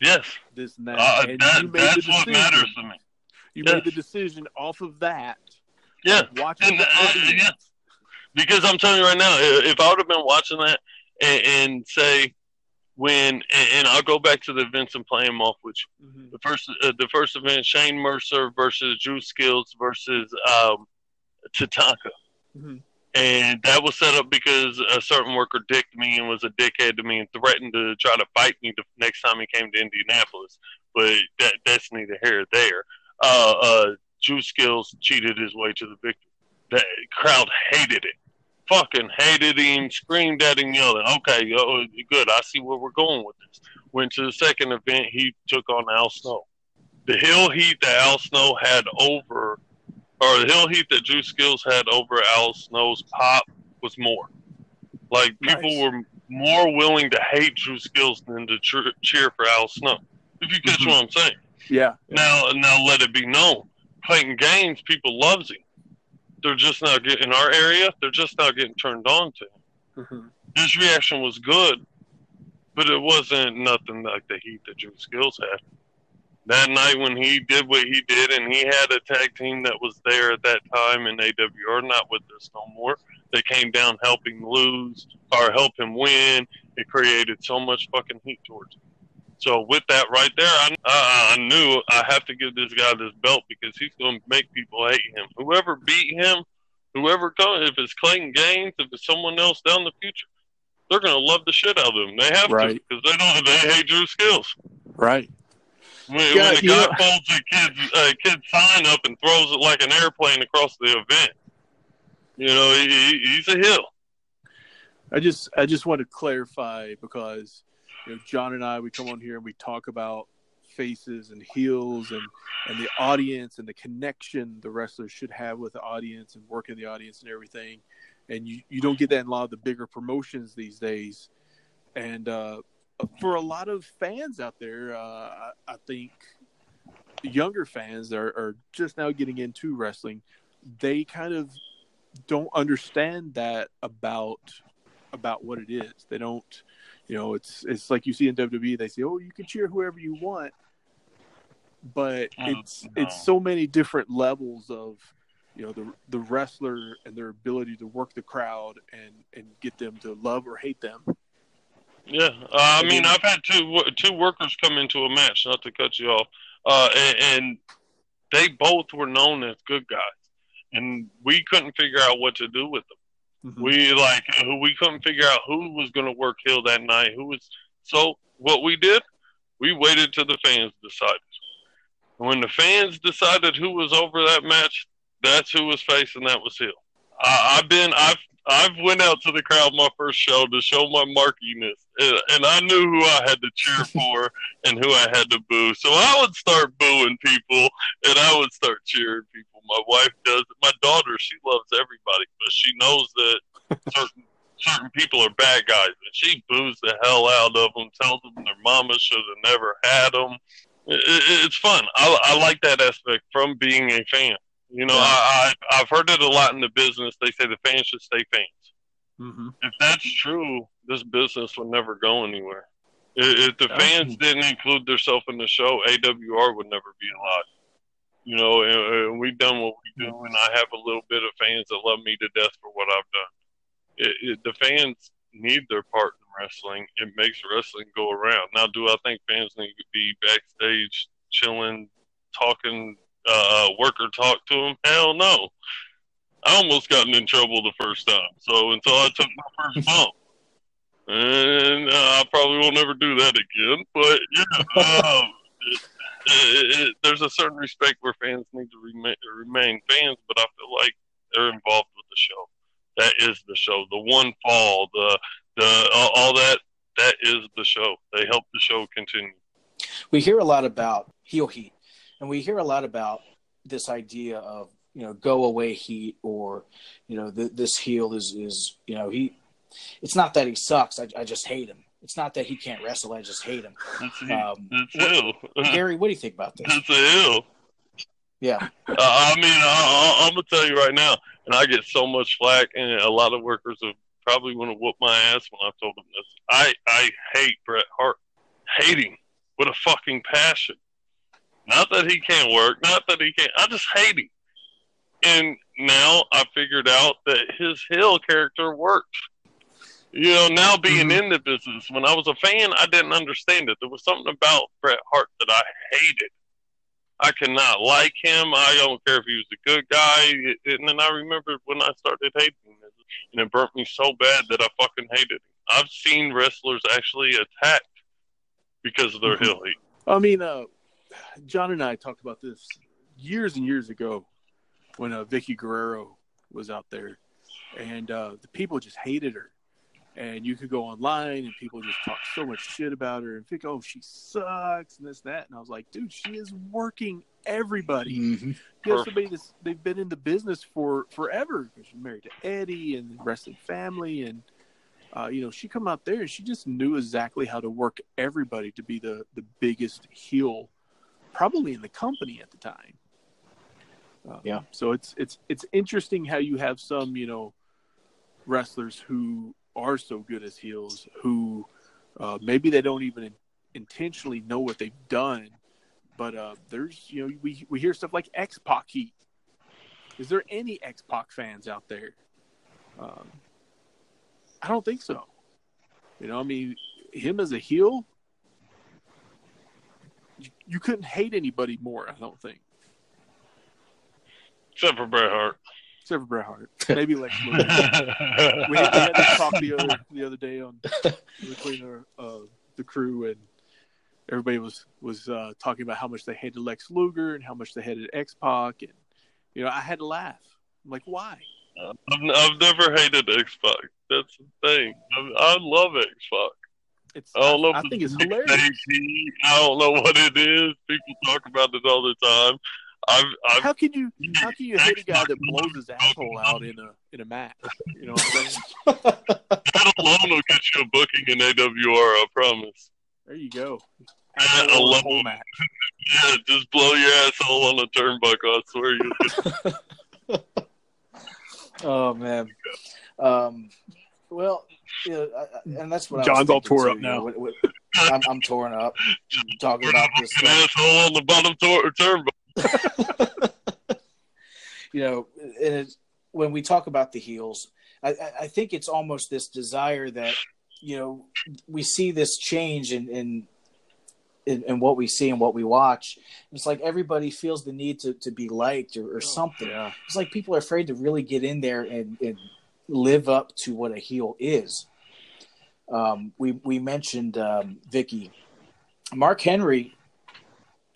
Yes, this and that. uh, and that, you made that's the what matters to me. You Yes. made the decision off of that. Yeah, of Watching And, the uh, yeah. because I'm telling you right now, if I would have been watching that and, and say when, and, and I'll go back to the events and play them off Which. Mhm. the first uh, the first event Shane Mercer versus Drew Skills versus um, Tatanka. Mhm. And that was set up because a certain worker dicked me and was a dickhead to me and threatened to try to fight me the next time he came to Indianapolis. But that that's neither here or there. Uh, uh, Drew Skills cheated his way to the victory. The crowd hated it. Fucking hated him, screamed at him, yelling, okay, good, I see where we're going with this went to the second event. He took on Al Snow. The hill heat that Al Snow had over, or the hill heat that Drew Skills had over Al Snow's pop was more. Like people Nice. were more willing to hate Drew Skills than to cheer, cheer for Al Snow. If you catch Mhm. what I'm saying. Yeah. Now, now let it be known, Clayton Gaines, people loves him. They're just not getting in our area. They're just not getting turned on to him Mhm. his reaction was good, but it wasn't nothing like the heat that Drew Skills had. That night when he did what he did, and he had a tag team that was there at that time in AWR, not with us no more. They came down helping lose or help him win. It created so much fucking heat towards him. So with that right there, I, I, I knew I have to give this guy this belt because he's going to make people hate him. Whoever beat him, whoever comes, if it's Clayton Gaines, if it's someone else down the future, they're going to love the shit out of him. They have Right. to because they don't. They hate Drew Skills. Right. When, Yeah, when a guy know- folds a kid's a kid's sign up and throws it like an airplane across the event, you know he, he, he's a hill. I just I just want to clarify because you know John and I we come on here and we talk about faces and heels and and the audience and the connection the wrestlers should have with the audience and working the audience and everything. And you you don't get that in a lot of the bigger promotions these days. And uh for a lot of fans out there uh I, think younger fans are, are just now getting into wrestling they kind of don't understand that about about what it is. They don't, you know, it's it's like you see in WWE. They say, "Oh, you can cheer whoever you want," but Oh, it's no. it's so many different levels of, you know, the the wrestler and their ability to work the crowd and and get them to love or hate them. Yeah, uh, I mean, I've had two two workers come into a match. Not to cut you off, uh, and, and they both were known as good guys, and we couldn't figure out what to do with them. Mhm. We like who we couldn't figure out who was going to work Hill that night. Who was so? What we did, we waited till the fans decided. And when the fans decided who was over that match, that's who was facing. That was Hill. I, I've been I've I've went out to the crowd my first show to show my markiness, and, and I knew who I had to cheer (laughs) for and who I had to boo. So I would start booing people, and I would start cheering people. My wife does. My daughter, she loves everybody, but she knows that (laughs) certain certain people are bad guys, and she boos the hell out of them, tells them their mama should have never had them. It, it, it's fun. I, I like that aspect from being a fan. You know, Yeah. I, I I've heard it a lot in the business. They say the fans should stay fans. Mhm. If that's true, this business would never go anywhere. If, if the fans didn't include themselves in the show, AWR would never be alive. You know, and, and we've done what we do, and I have a little bit of fans that love me to death for what I've done. It, it, the fans need their part in wrestling. It makes wrestling go around. Now, do I think fans need to be backstage chilling, talking, uh, worker talk to him? Hell no. I almost gotten in trouble the first time. So until I took my first (laughs) bump, and uh, I probably will never do that again. But yeah, um, (laughs) it, it, it, there's a certain respect where fans need to remain, remain fans, but I feel like they're involved with the show. That is the show. The one fall, the the all, all that. That is the show. They help the show continue. We hear a lot about heel heat, and we hear a lot about this idea of you know go away heat or you know th- this heel is is you know he it's not that he sucks I, I just hate him it's not that he can't wrestle i just hate him That's, um, that's what- ill. gary what do you think about this That's ill. yeah Uh, I mean, I, I'm gonna tell you right now, and I get so much flack, and a lot of workers have probably want to whoop my ass when I've told them this. I I hate Bret Hart, hate him with a fucking passion. Not that he can't work, not that he can't. I just hate him. And now I figured out that his heel character works. You know, now being in the business, when I was a fan, I didn't understand it. There was something about Bret Hart that I hated. I cannot like him. I don't care if he was a good guy. And then I remember when I started hating him, and it burnt me so bad that I fucking hated him. I've seen wrestlers actually attacked because of their Mhm. heel heat. I mean, uh, John and I talked about this years and years ago when uh, Vickie Guerrero was out there, and uh, the people just hated her. And you could go online and people just talk so much shit about her and think, oh, she sucks and this, that. And I was like, dude, she is working everybody. Mhm. You have somebody that's they've been in the business for forever. She's married to Eddie and the wrestling family, and uh, you know she come out there and she just knew exactly how to work everybody to be the the biggest heel, probably in the company at the time. Um, Yeah. So it's it's it's interesting how you have some you know wrestlers who are so good as heels who uh, maybe they don't even intentionally know what they've done but uh, there's you know we we hear stuff like X Pac heat. Is there any X Pac fans out there? Um, I don't think so. You know, I mean, him as a heel, you, you couldn't hate anybody more. I don't think, Except for Bret Hart. except for Bret Hart, maybe Lex Luger. (laughs) we, had, we had this talk the other the other day on between our, uh, the crew and everybody was was uh, talking about how much they hated Lex Luger and how much they hated X Pac and you know I had to laugh. I'm like, why? I've, I've never hated X Pac. That's the thing. I, I love X Pac. It's I don't know. I if think it's hilarious. Nate, I don't know what it is. People talk about it all the time. I've, I've How can you how can you hate a guy that blows his asshole out in a in a match? You know what I'm saying? (laughs) that alone will get you a booking in AWR. I promise. There you go. I Asshole love match. (laughs) Yeah, just blow your asshole on a turnbuckle. I swear you. (laughs) oh man um well you know, I, I- and that's what I was John's all thinking, tore too, up you know, now. what- what- I'm, I'm torn up talking about this stuff. asshole on the bottom tor- turnbuckle. (laughs) you know, and it's, when we talk about the heels, I, I- I think it's almost this desire that you know we see this change in in, in, in what we see and what we watch. It's like everybody feels the need to, to be liked or, or oh, something. Yeah. It's like people are afraid to really get in there and, and live up to what a heel is. Um, we we mentioned um, Vicky, Mark Henry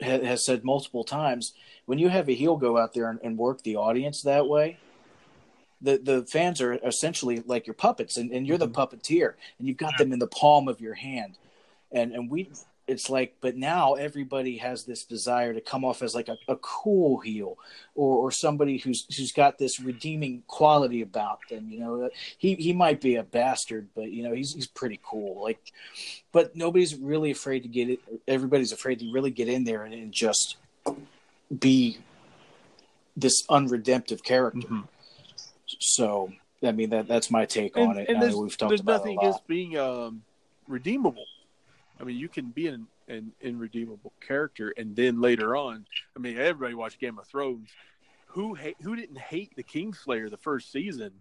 ha- has said multiple times when you have a heel go out there and, and work the audience that way, the the fans are essentially like your puppets, and, and you're the puppeteer, and you've got them in the palm of your hand, and and we. It's like, but now everybody has this desire to come off as like a, a cool heel, or or somebody who's who's got this redeeming quality about them. You know, he he might be a bastard, but you know he's he's pretty cool. Like, but nobody's really afraid to get it. Everybody's afraid to really get in there and, and just be this unredemptive character. Mhm. So, I mean that that's my take And, on it. and I there's, know we've talked there's about nothing it against being um, redeemable. I mean, you can be an, an irredeemable character, and then later on, I mean, everybody watched Game of Thrones. Who hate, who didn't hate the Kingslayer the first season,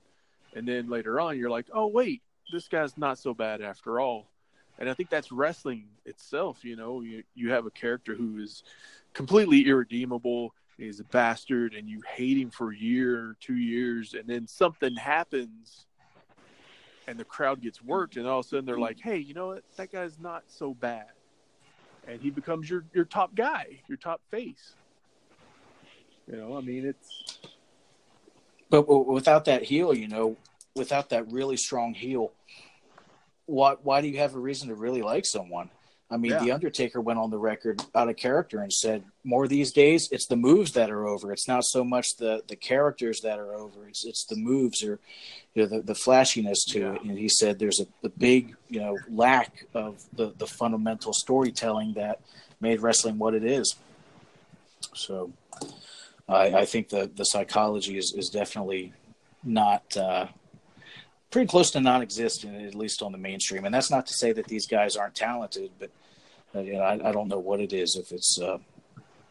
and then later on, you're like, oh wait, this guy's not so bad after all. And I think that's wrestling itself. You know, you you have a character who is completely irredeemable. He's a bastard, and you hate him for a year, two years, and then something happens, and the crowd gets worked, and all of a sudden they're like, mm-hmm. "Hey, you know what? That guy's not so bad," and he becomes your your top guy, your top face. You know, I mean, it's. But without that heel, you know, without that really strong heel, why why do you have a reason to really like someone? I mean, yeah. the Undertaker went on the record out of character and said, "More these days, it's the moves that are over. It's not so much the the characters that are over. It's it's the moves or you know, the the flashiness to yeah. it." And he said, "There's a, a big you know lack of the the fundamental storytelling that made wrestling what it is." So, I, I think the the psychology is is definitely not. Uh, pretty close to non-existent, at least on the mainstream. And that's not to say that these guys aren't talented, but you know, I, I, don't know what it is. If it's uh,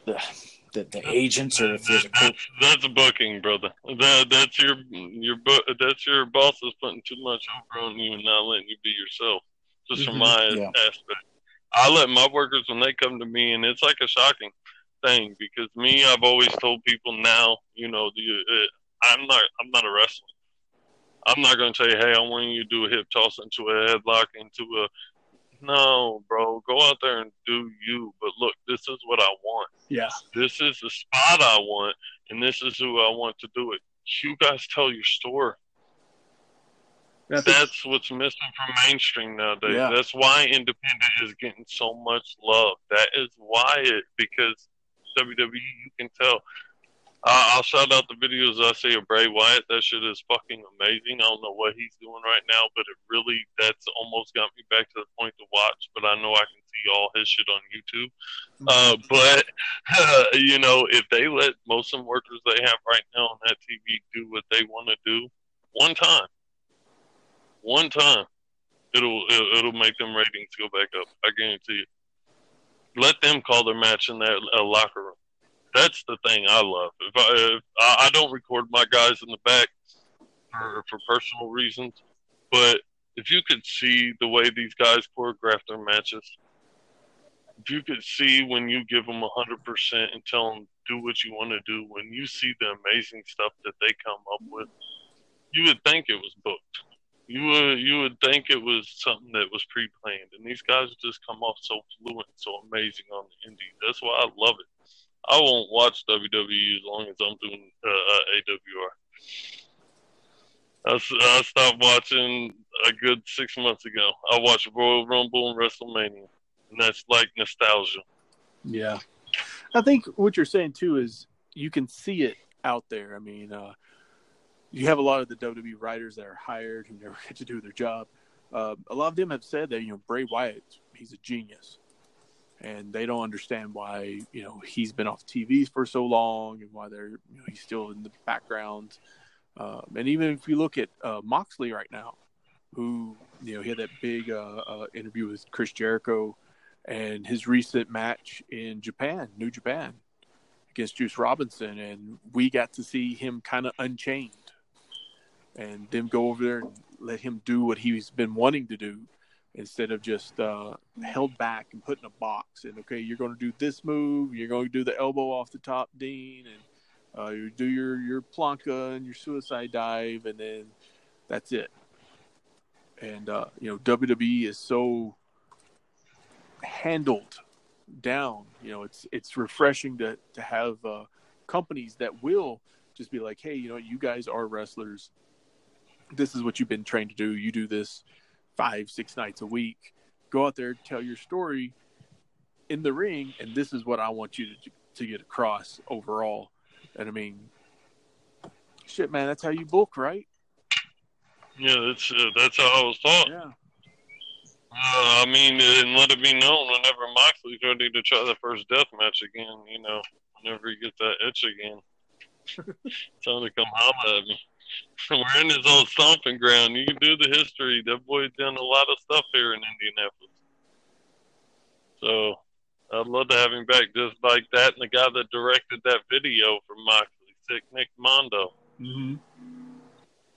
the, the, the agents or if there's a that's, that's a booking, brother. That, that's your your that's your boss is putting too much over on you and not letting you be yourself. Just from mm-hmm. my yeah. aspect, I let my workers when they come to me, and it's like a shocking thing because me, I've always told people now, you know, the, uh, I'm not I'm not a wrestler. I'm not going to say, hey, I want you to do a hip toss into a headlock, into a. No, bro, go out there and do you. But look, this is what I want. Yeah. This is the spot I want, and this is who I want to do it. You guys tell your story. That's what's missing from mainstream nowadays. Yeah. That's why independent is getting so much love. That is why it because WWE you can tell uh, I'll shout out the videos I see of Bray Wyatt. That shit is fucking amazing. I don't know what he's doing right now, but it really that's almost got me back to the point to watch. But I know I can see all his shit on YouTube. Uh, but uh, (laughs) you know, if they let most of the workers they have right now on that TV do what they want to do, one time, one time, it'll, it'll it'll make them ratings go back up. I guarantee you. Let them call their match in that uh, locker room that's the thing I love. If I, if I, don't record my guys in the back for, for personal reasons, but if you could see the way these guys choreograph their matches, if you could see when you give them a hundred percent and tell them do what you want to do, when you see the amazing stuff that they come up with, you would think it was booked. You would you would think it was something that was pre-planned, and these guys just come off so fluent, so amazing on the indie. That's why I love it. I won't watch WWE as long as I'm doing uh, uh AWR. I, I stopped watching a good six months ago. I watched Royal Rumble and WrestleMania, and that's like nostalgia. Yeah, I think what you're saying too is you can see it out there. I mean, uh, you have a lot of the WWE writers that are hired who never (laughs) get to do their job. Uh, a lot of them have said that you know Bray Wyatt, he's a genius and they don't understand why you know he's been off TV for so long and why they're you know he's still in the background. Um, and even if you look at uh, Moxley right now, who you know he had that big uh, uh, interview with Chris Jericho, and his recent match in Japan, New Japan, against Juice Robinson, and we got to see him kind of unchained, and them go over there and let him do what he's been wanting to do instead of just uh, held back and put in a box. And okay, you're going to do this move. You're going to do the elbow off the top, Dean, and uh, you do your your plancha and your suicide dive, and then that's it. And uh, you know WWE is so handled down. You know, it's it's refreshing to to have uh, companies that will just be like, hey, you know, you guys are wrestlers. This is what you've been trained to do. You do this five, six nights a week. Go out there, tell your story in the ring, and this is what I want you to to get across overall. And I mean, shit, man, that's how you book, right? Yeah, that's uh, that's how I was taught. Yeah. Uh, I mean, and let it be known whenever Moxley's ready to try the first death match again, you know, whenever you get that itch again, (laughs) tell him to come holler at me. We're in his old stomping ground. You can do the history. That boy's done a lot of stuff here in Indianapolis. So I'd love to have him back just like that. And the guy that directed that video for Moxley, Sick Nick Mondo. Mm-hmm.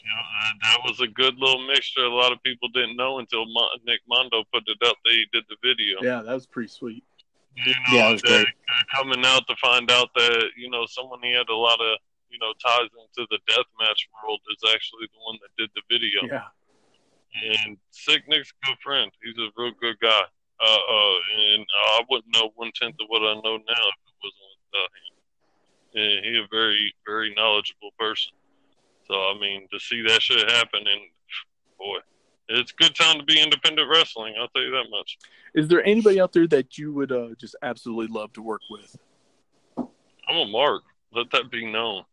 You know, that was a good little mixture. A lot of people didn't know until Mo- Nick Mondo put it up. They did the video. Yeah, that was pretty sweet. You know, Yeah, was that- great. coming out to find out that you know someone he had a lot of you know ties into the deathmatch world is actually the one that did the video. Yeah. And Sick Nick's a good friend. He's a real good guy. Uh, uh, and I wouldn't know one tenth of what I know now if it wasn't with uh, him. And he a very, very knowledgeable person. So I mean, to see that shit happen, and boy, it's a good time to be independent wrestling. I'll tell you that much. Is there anybody out there that you would uh, just absolutely love to work with? I'm a mark. Let that be known.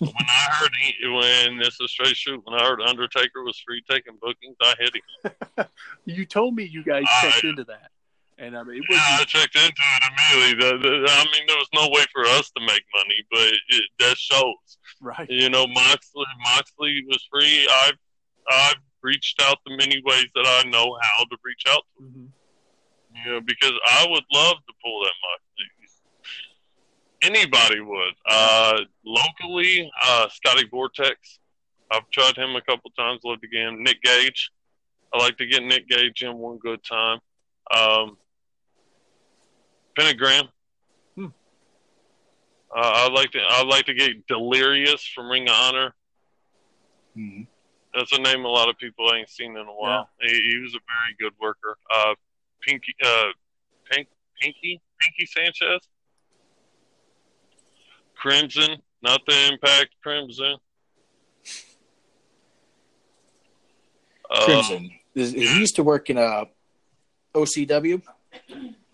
When I heard he, when this is straight shoot, when I heard Undertaker was free taking bookings, I hit him. (laughs) You told me you guys I- checked into that, and I mean, it Yeah, I checked into it immediately. The, the, I mean, there was no way for us to make money, but it, that shows. right. You know, Moxley, Moxley was free. I've I've reached out the many ways that I know how to reach out to. Mhm. You know, because I would love to pull that Moxley. Anybody would. Uh, locally, uh, Scotty Vortex. I've tried him a couple times. Love to get him. Nick Gage. I like to get Nick Gage in one good time. Um, Pentagram. Hmm. Uh, I like to. I like to get Delirious from Ring of Honor. Mhm. That's a name a lot of people ain't seen in a while. He, he was a very good worker. Uh, Pinky, uh, Pink, Pinky, Pinky Sanchez, Crimson, not the Impact Crimson. Uh, Crimson. Is- he used to work in uh, OCW,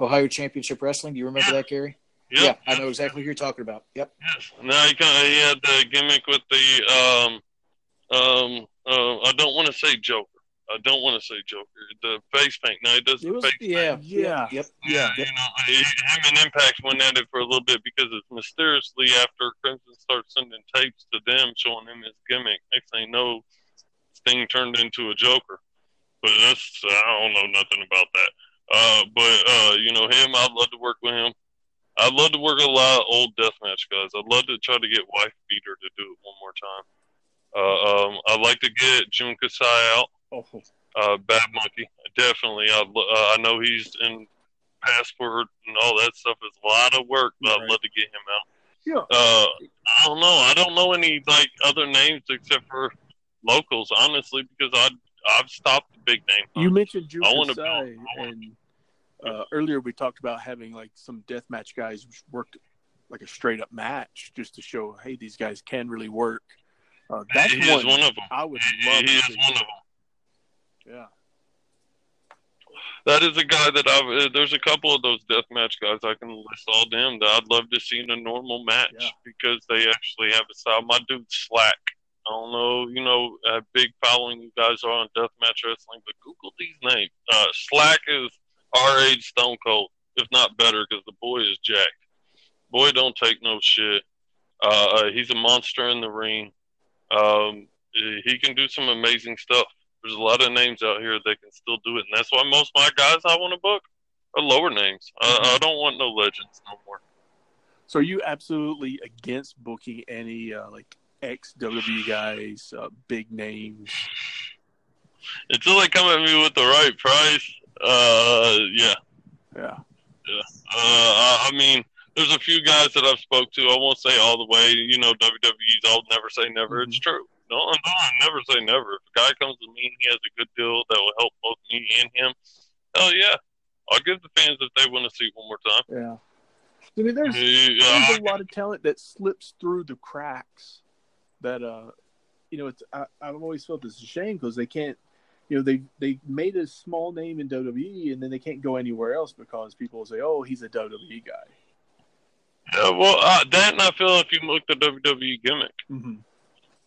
Ohio Championship Wrestling. Do you remember Yeah. that, Gary? Yep, yeah, I know exactly who you're talking about. Yep. Yes. Now he kind of he had the gimmick with the um um uh, I don't want to say Joker. I don't want to say Joker. The face paint. No, he does the It was, face yeah, Yeah. Yep. Yeah, Yep. you know, he- him and Impact went at it for a little bit because it's mysteriously after Crimson starts sending tapes to them showing him his gimmick. Next thing you know, Sting turned into a Joker. But that's I don't know nothing about that. Uh, but uh, you know him, I'd love to work with him. I'd love to work with a lot of old deathmatch guys. I'd love to try to get Wife Beater to do it one more time. Uh, um, I'd like to get Jun Kasai out Oh, uh, Bad Monkey. Definitely. I, uh, I know he's in Passport and all that stuff. It's a lot of work, but I'd love to get him out. yeah. Uh, I don't know. I don't know any like other names except for locals, honestly, because I I've stopped the big name. You mentioned Drew I wanna Kasai, build- I wanna- and uh, earlier we talked about having like some deathmatch guys worked like a straight up match just to show, hey, these guys can really work. Uh, that's he one, is one of them. I would love he to is see. one of them. Yeah. That is a guy that I've. Uh, there's a couple of those deathmatch guys I can list all them that I'd love to see in a normal match Yeah. because they actually have a style. My dude Shlak. I don't know, you know, a big following you guys are on deathmatch wrestling, but Google these names. Uh, Shlak is our age Stone Cold, if not better, because the boy is Jack. Boy don't take no shit. Uh, uh, he's a monster in the ring. Um, he can do some amazing stuff. There's a lot of names out here that can still do it, and that's why most of my guys I want to book are lower names. I, I don't want no legends no more. So are you absolutely against booking any uh, like ex WWE guys, uh, big names? Until they come at me with the right price, uh, yeah. Yeah. Uh, I I mean, there's a few guys that I've spoke to. I won't say all the way. You know, WWE's all never say never. It's true. No, I never say never. If a guy comes to me and he has a good deal that will help both me and him, hell yeah. I'll give the fans if they want to see it one more time. Yeah. I mean, there's Yeah, there's a lot of talent that slips through the cracks. That uh, you know, it's I, I've always felt it's a shame because they can't. You know, they they made a small name in WWE and then they can't go anywhere else because people will say, "Oh, he's a WWE guy." Yeah, well, uh, that and I feel if you look at the WWE gimmick, Mm-hmm.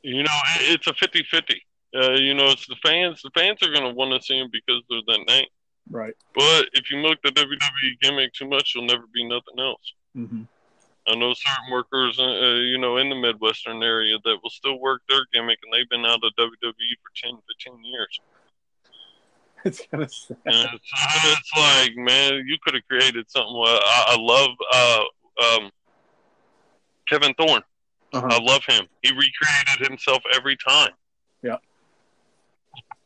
You know, it's a 50-50. Uh, you know, it's the fans. The fans are going to want to see him because they're that name. Right. But if you milk the WWE gimmick too much, you'll never be nothing else. Mm-hmm. I know certain workers, uh, uh, you know, in the Midwestern area that will still work their gimmick, and they've been out of WWE for 10, 15 years. (laughs) It's kind of sad. And it's, it's like, man, you could have created something. I, I love uh, um, Kevin Thorne. Uh-huh. I love him. He recreated himself every time. Yeah.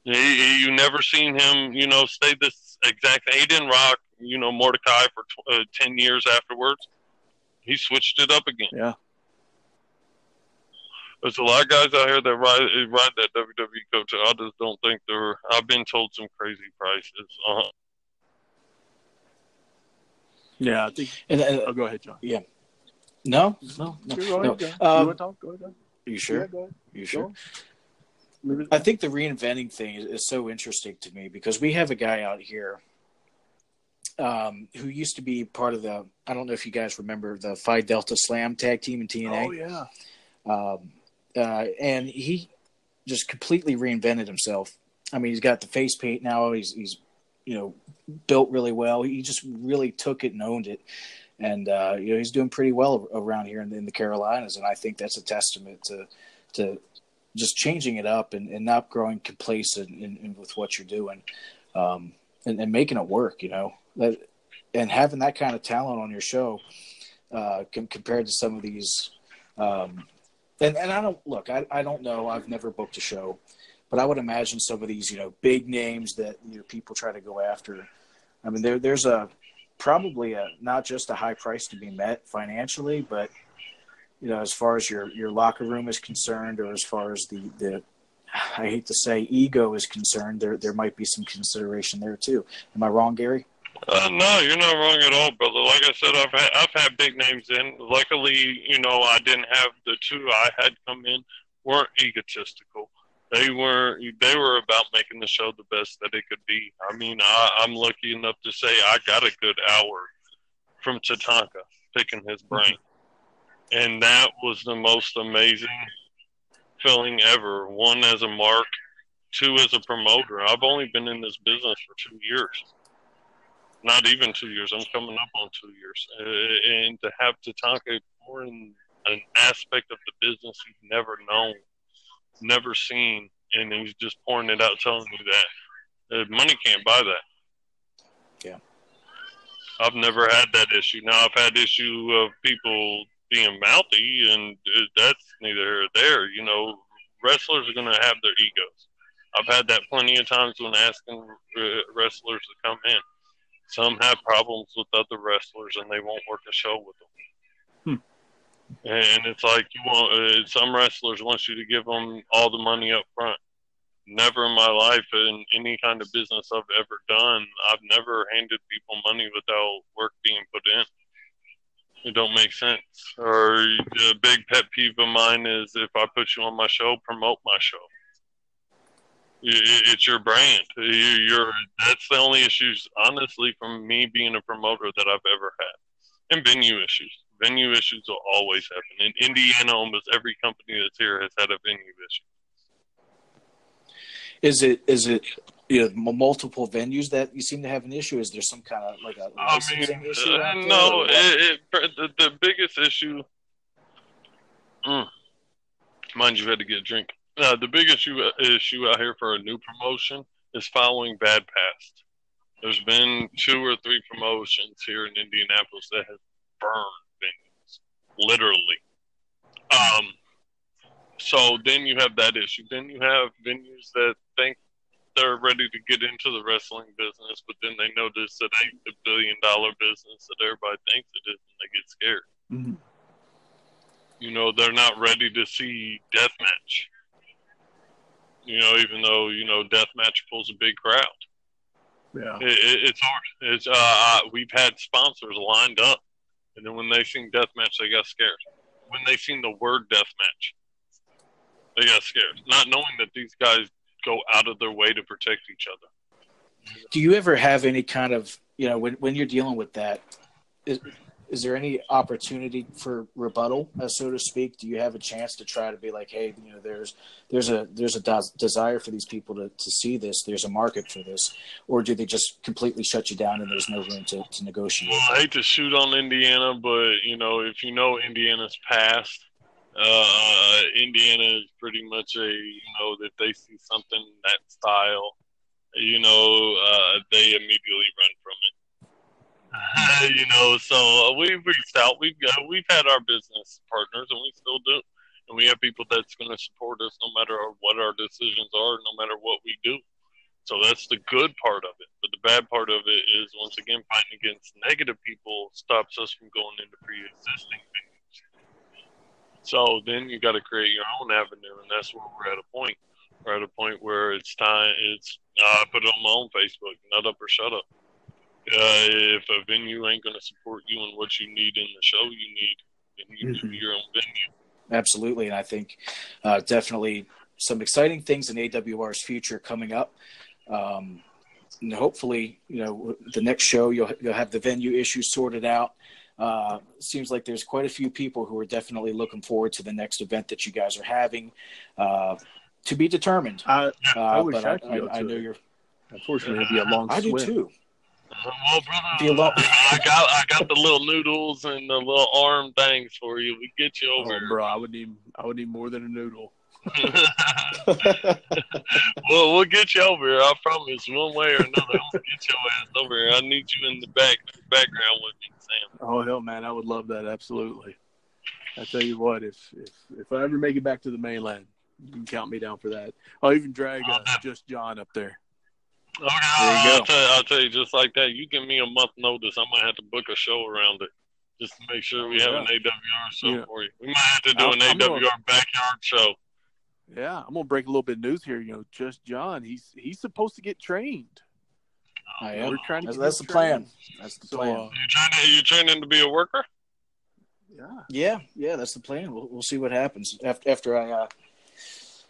He, you never seen him, you know, stay this exact. He didn't rock, you know, Mordecai for uh, ten years afterwards. He switched it up again. Yeah. There's a lot of guys out here that ride ride that WWE coach. I just don't think they're. I've been told some crazy prices. Uh, yeah, I think. And, and oh, go ahead, John. Yeah. No, no, no. Go no. ahead, Um, you want to talk? Go ahead. John. you sure? Yeah, go ahead. You sure? Go Leave it- I think the reinventing thing is, is so interesting to me because we have a guy out here um, who used to be part of the. I don't know if you guys remember the Phi Delta Slam tag team in TNA. Oh yeah. um, uh, and he just completely reinvented himself. I mean, he's got the face paint now. He's he's you know built really well. He just really took it and owned it, and uh, you know he's doing pretty well around here in, in the Carolinas. And I think that's a testament to to just changing it up and, and not growing complacent in, in with what you're doing, um, and, and making it work. You know that and having that kind of talent on your show uh, com- compared to some of these. Um, and and I don't look. I I don't know. I've never booked a show, but I would imagine some of these you know big names that you know people try to go after. I mean, there there's a probably a not just a high price to be met financially, but you know as far as your your locker room is concerned, or as far as the the I hate to say ego is concerned, there there might be some consideration there too. Am I wrong, Gary? Uh, no, you're not wrong at all, brother. Like I said, I've had, I've had big names in. Luckily, you know, I didn't have the two I had come in weren't egotistical. They weren't. They were about making the show the best that it could be. I mean, I, I'm lucky enough to say I got a good hour from Tatanka picking his brain, and that was the most amazing feeling ever. One as a mark, two as a promoter. I've only been in this business for two years not even two years. I'm coming up on two years, uh, and to have Tatanka pour in an aspect of the business he's never known, never seen, and he's just pouring it out, telling me that uh, money can't buy that. Yeah. I've never had that issue. Now I've had issue of people being mouthy, and that's neither here nor there. You know, wrestlers are going to have their egos. I've had that plenty of times when asking uh, wrestlers to come in some have problems with other wrestlers and they won't work a show with them. Hmm. And it's like you want uh, some wrestlers want you to give them all the money up front. Never in my life in any kind of business I've ever done, I've never handed people money without work being put in. It don't make sense. Or a big pet peeve of mine is if I put you on my show, promote my show it's your brand. You're that's the only issues, honestly, from me being a promoter that I've ever had, and venue issues. Venue issues will always happen. In Indiana, almost every company that's here has had a venue issue. Is it is it you know multiple venues that you seem to have an issue? Is there some kind of like a licensing I mean, issue? uh, no, it, it, the, the biggest issue. Mm, mind you, had to get a drink. Uh, the big issue issue out here for a new promotion is following bad past. There's been two or three promotions here in Indianapolis that have burned literally. Um, so then you have that issue. Then you have venues that think they're ready to get into the wrestling business, but then they notice it ain't the billion dollar business that everybody thinks it is, and they get scared. Mhm. You know, they're not ready to see deathmatch. You know, even though you know deathmatch pulls a big crowd, Yeah. it, it, it's hard. It's uh, uh, we've had sponsors lined up, and then when they seen deathmatch, they got scared. When they seen the word deathmatch, they got scared, not knowing that these guys go out of their way to protect each other. Do you ever have any kind of you know when when you're dealing with that? Is, is there any opportunity for rebuttal, uh, so to speak? Do you have a chance to try to be like, hey, you know, there's there's a there's a des- desire for these people to, to see this. There's a market for this, or do they just completely shut you down and there's no room to, to negotiate? Well, I hate to shoot on Indiana, but you know, if you know Indiana's past, uh, Indiana is pretty much a you know that they see something that style, you know, uh, they immediately run from it. (laughs) you know, so uh, we've reached out. We've got we've had our business partners, and we still do. and we have people that's going to support us no matter what our decisions are, no matter what we do. So that's the good part of it. But the bad part of it is, once again, fighting against negative people stops us from going into pre-existing things. So then you got to create your own avenue, and that's where we're at a point. We're at a point where it's time. It's uh, I put it on my own Facebook. Nut up or shut up. Uh, if a venue ain't going to support you and what you need in the show, you need then you mm-hmm. do your own venue. Absolutely, and I think uh, definitely some exciting things in AWR's future coming up. Um, and hopefully, you know, the next show you'll you'll have the venue issues sorted out. Uh, seems like there's quite a few people who are definitely looking forward to the next event that you guys are having. Uh, to be determined. I, I uh, wish I, I, I, I know you're. Unfortunately, it'd be a long. I swim. do too. Well, brother, I got I got the little noodles and the little arm things for you. We get you over, oh, bro. I would need I would need more than a noodle. (laughs) (laughs) well, we'll get you over here. I promise. One way or another, I'm gonna get your ass over here. I need you in the back background with me, Sam. Oh hell, man, I would love that. Absolutely. I tell you what, if if if I ever make it back to the mainland, you can count me down for that. I'll even drag uh, just John up there. Okay, I'll. Tell you, I'll tell you just like that. You give me a month notice, I might have to book a show around it just to make sure we have yeah. an AWR show yeah. for you. We might have to do I'm, an I'm AWR gonna, backyard show. Yeah, I'm gonna break a little bit of news here. You know, just John, he's he's supposed to get trained. Oh, I am. We're trying to. That's, that's the plan. That's the so, plan. Uh, you trying to you training to be a worker? Yeah. Yeah, yeah. That's the plan. We'll we'll see what happens after after I uh,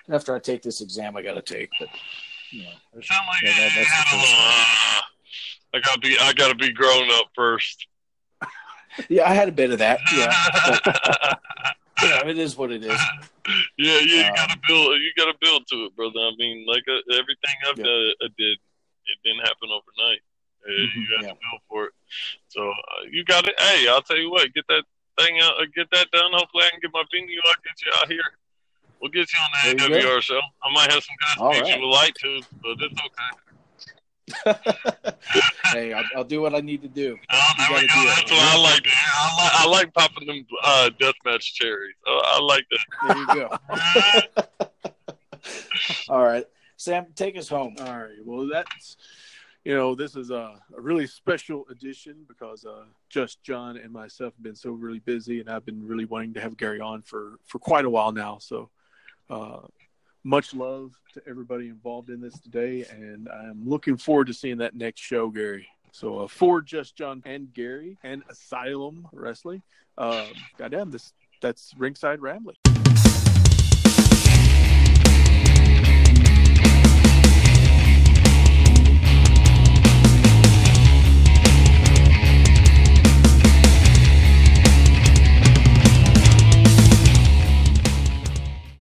after I take this exam. I got to take, but you know, sound like yeah, that, that's the uh, I got to be I got to be grown up first. (laughs) yeah, I had a bit of that. Yeah. (laughs) Yeah, it is what it is. Yeah, yeah, you um, gotta build. You gotta build to it, brother. I mean, like uh, everything I've yeah. done, I did, it didn't happen overnight. Uh, mm-hmm, you have yeah. to build for it. So uh, you got it. Hey, I'll tell you what. Get that thing out. Uh, get that done. Hopefully, I can get my venue. I'll get you out here. We'll get you on the AWR show. I might have some guys right. you would like to, but it's okay. (laughs) hey, I'll, I'll, do what I need to do. (laughs) Oh, there we go. That's what I like. I like, I like popping them uh, deathmatch cherries. Oh, I like that. There you go. (laughs) All right, Sam, take us home. All right. Well, that's you know this is a, a really special edition because uh, just John and myself have been so really busy, and I've been really wanting to have Gary on for for quite a while now. So. Uh, much love to everybody involved in this today, and I'm looking forward to seeing that next show, Gary. So uh, for just John and Gary and Asylum Wrestling, uh, goddamn, this that's ringside rambling.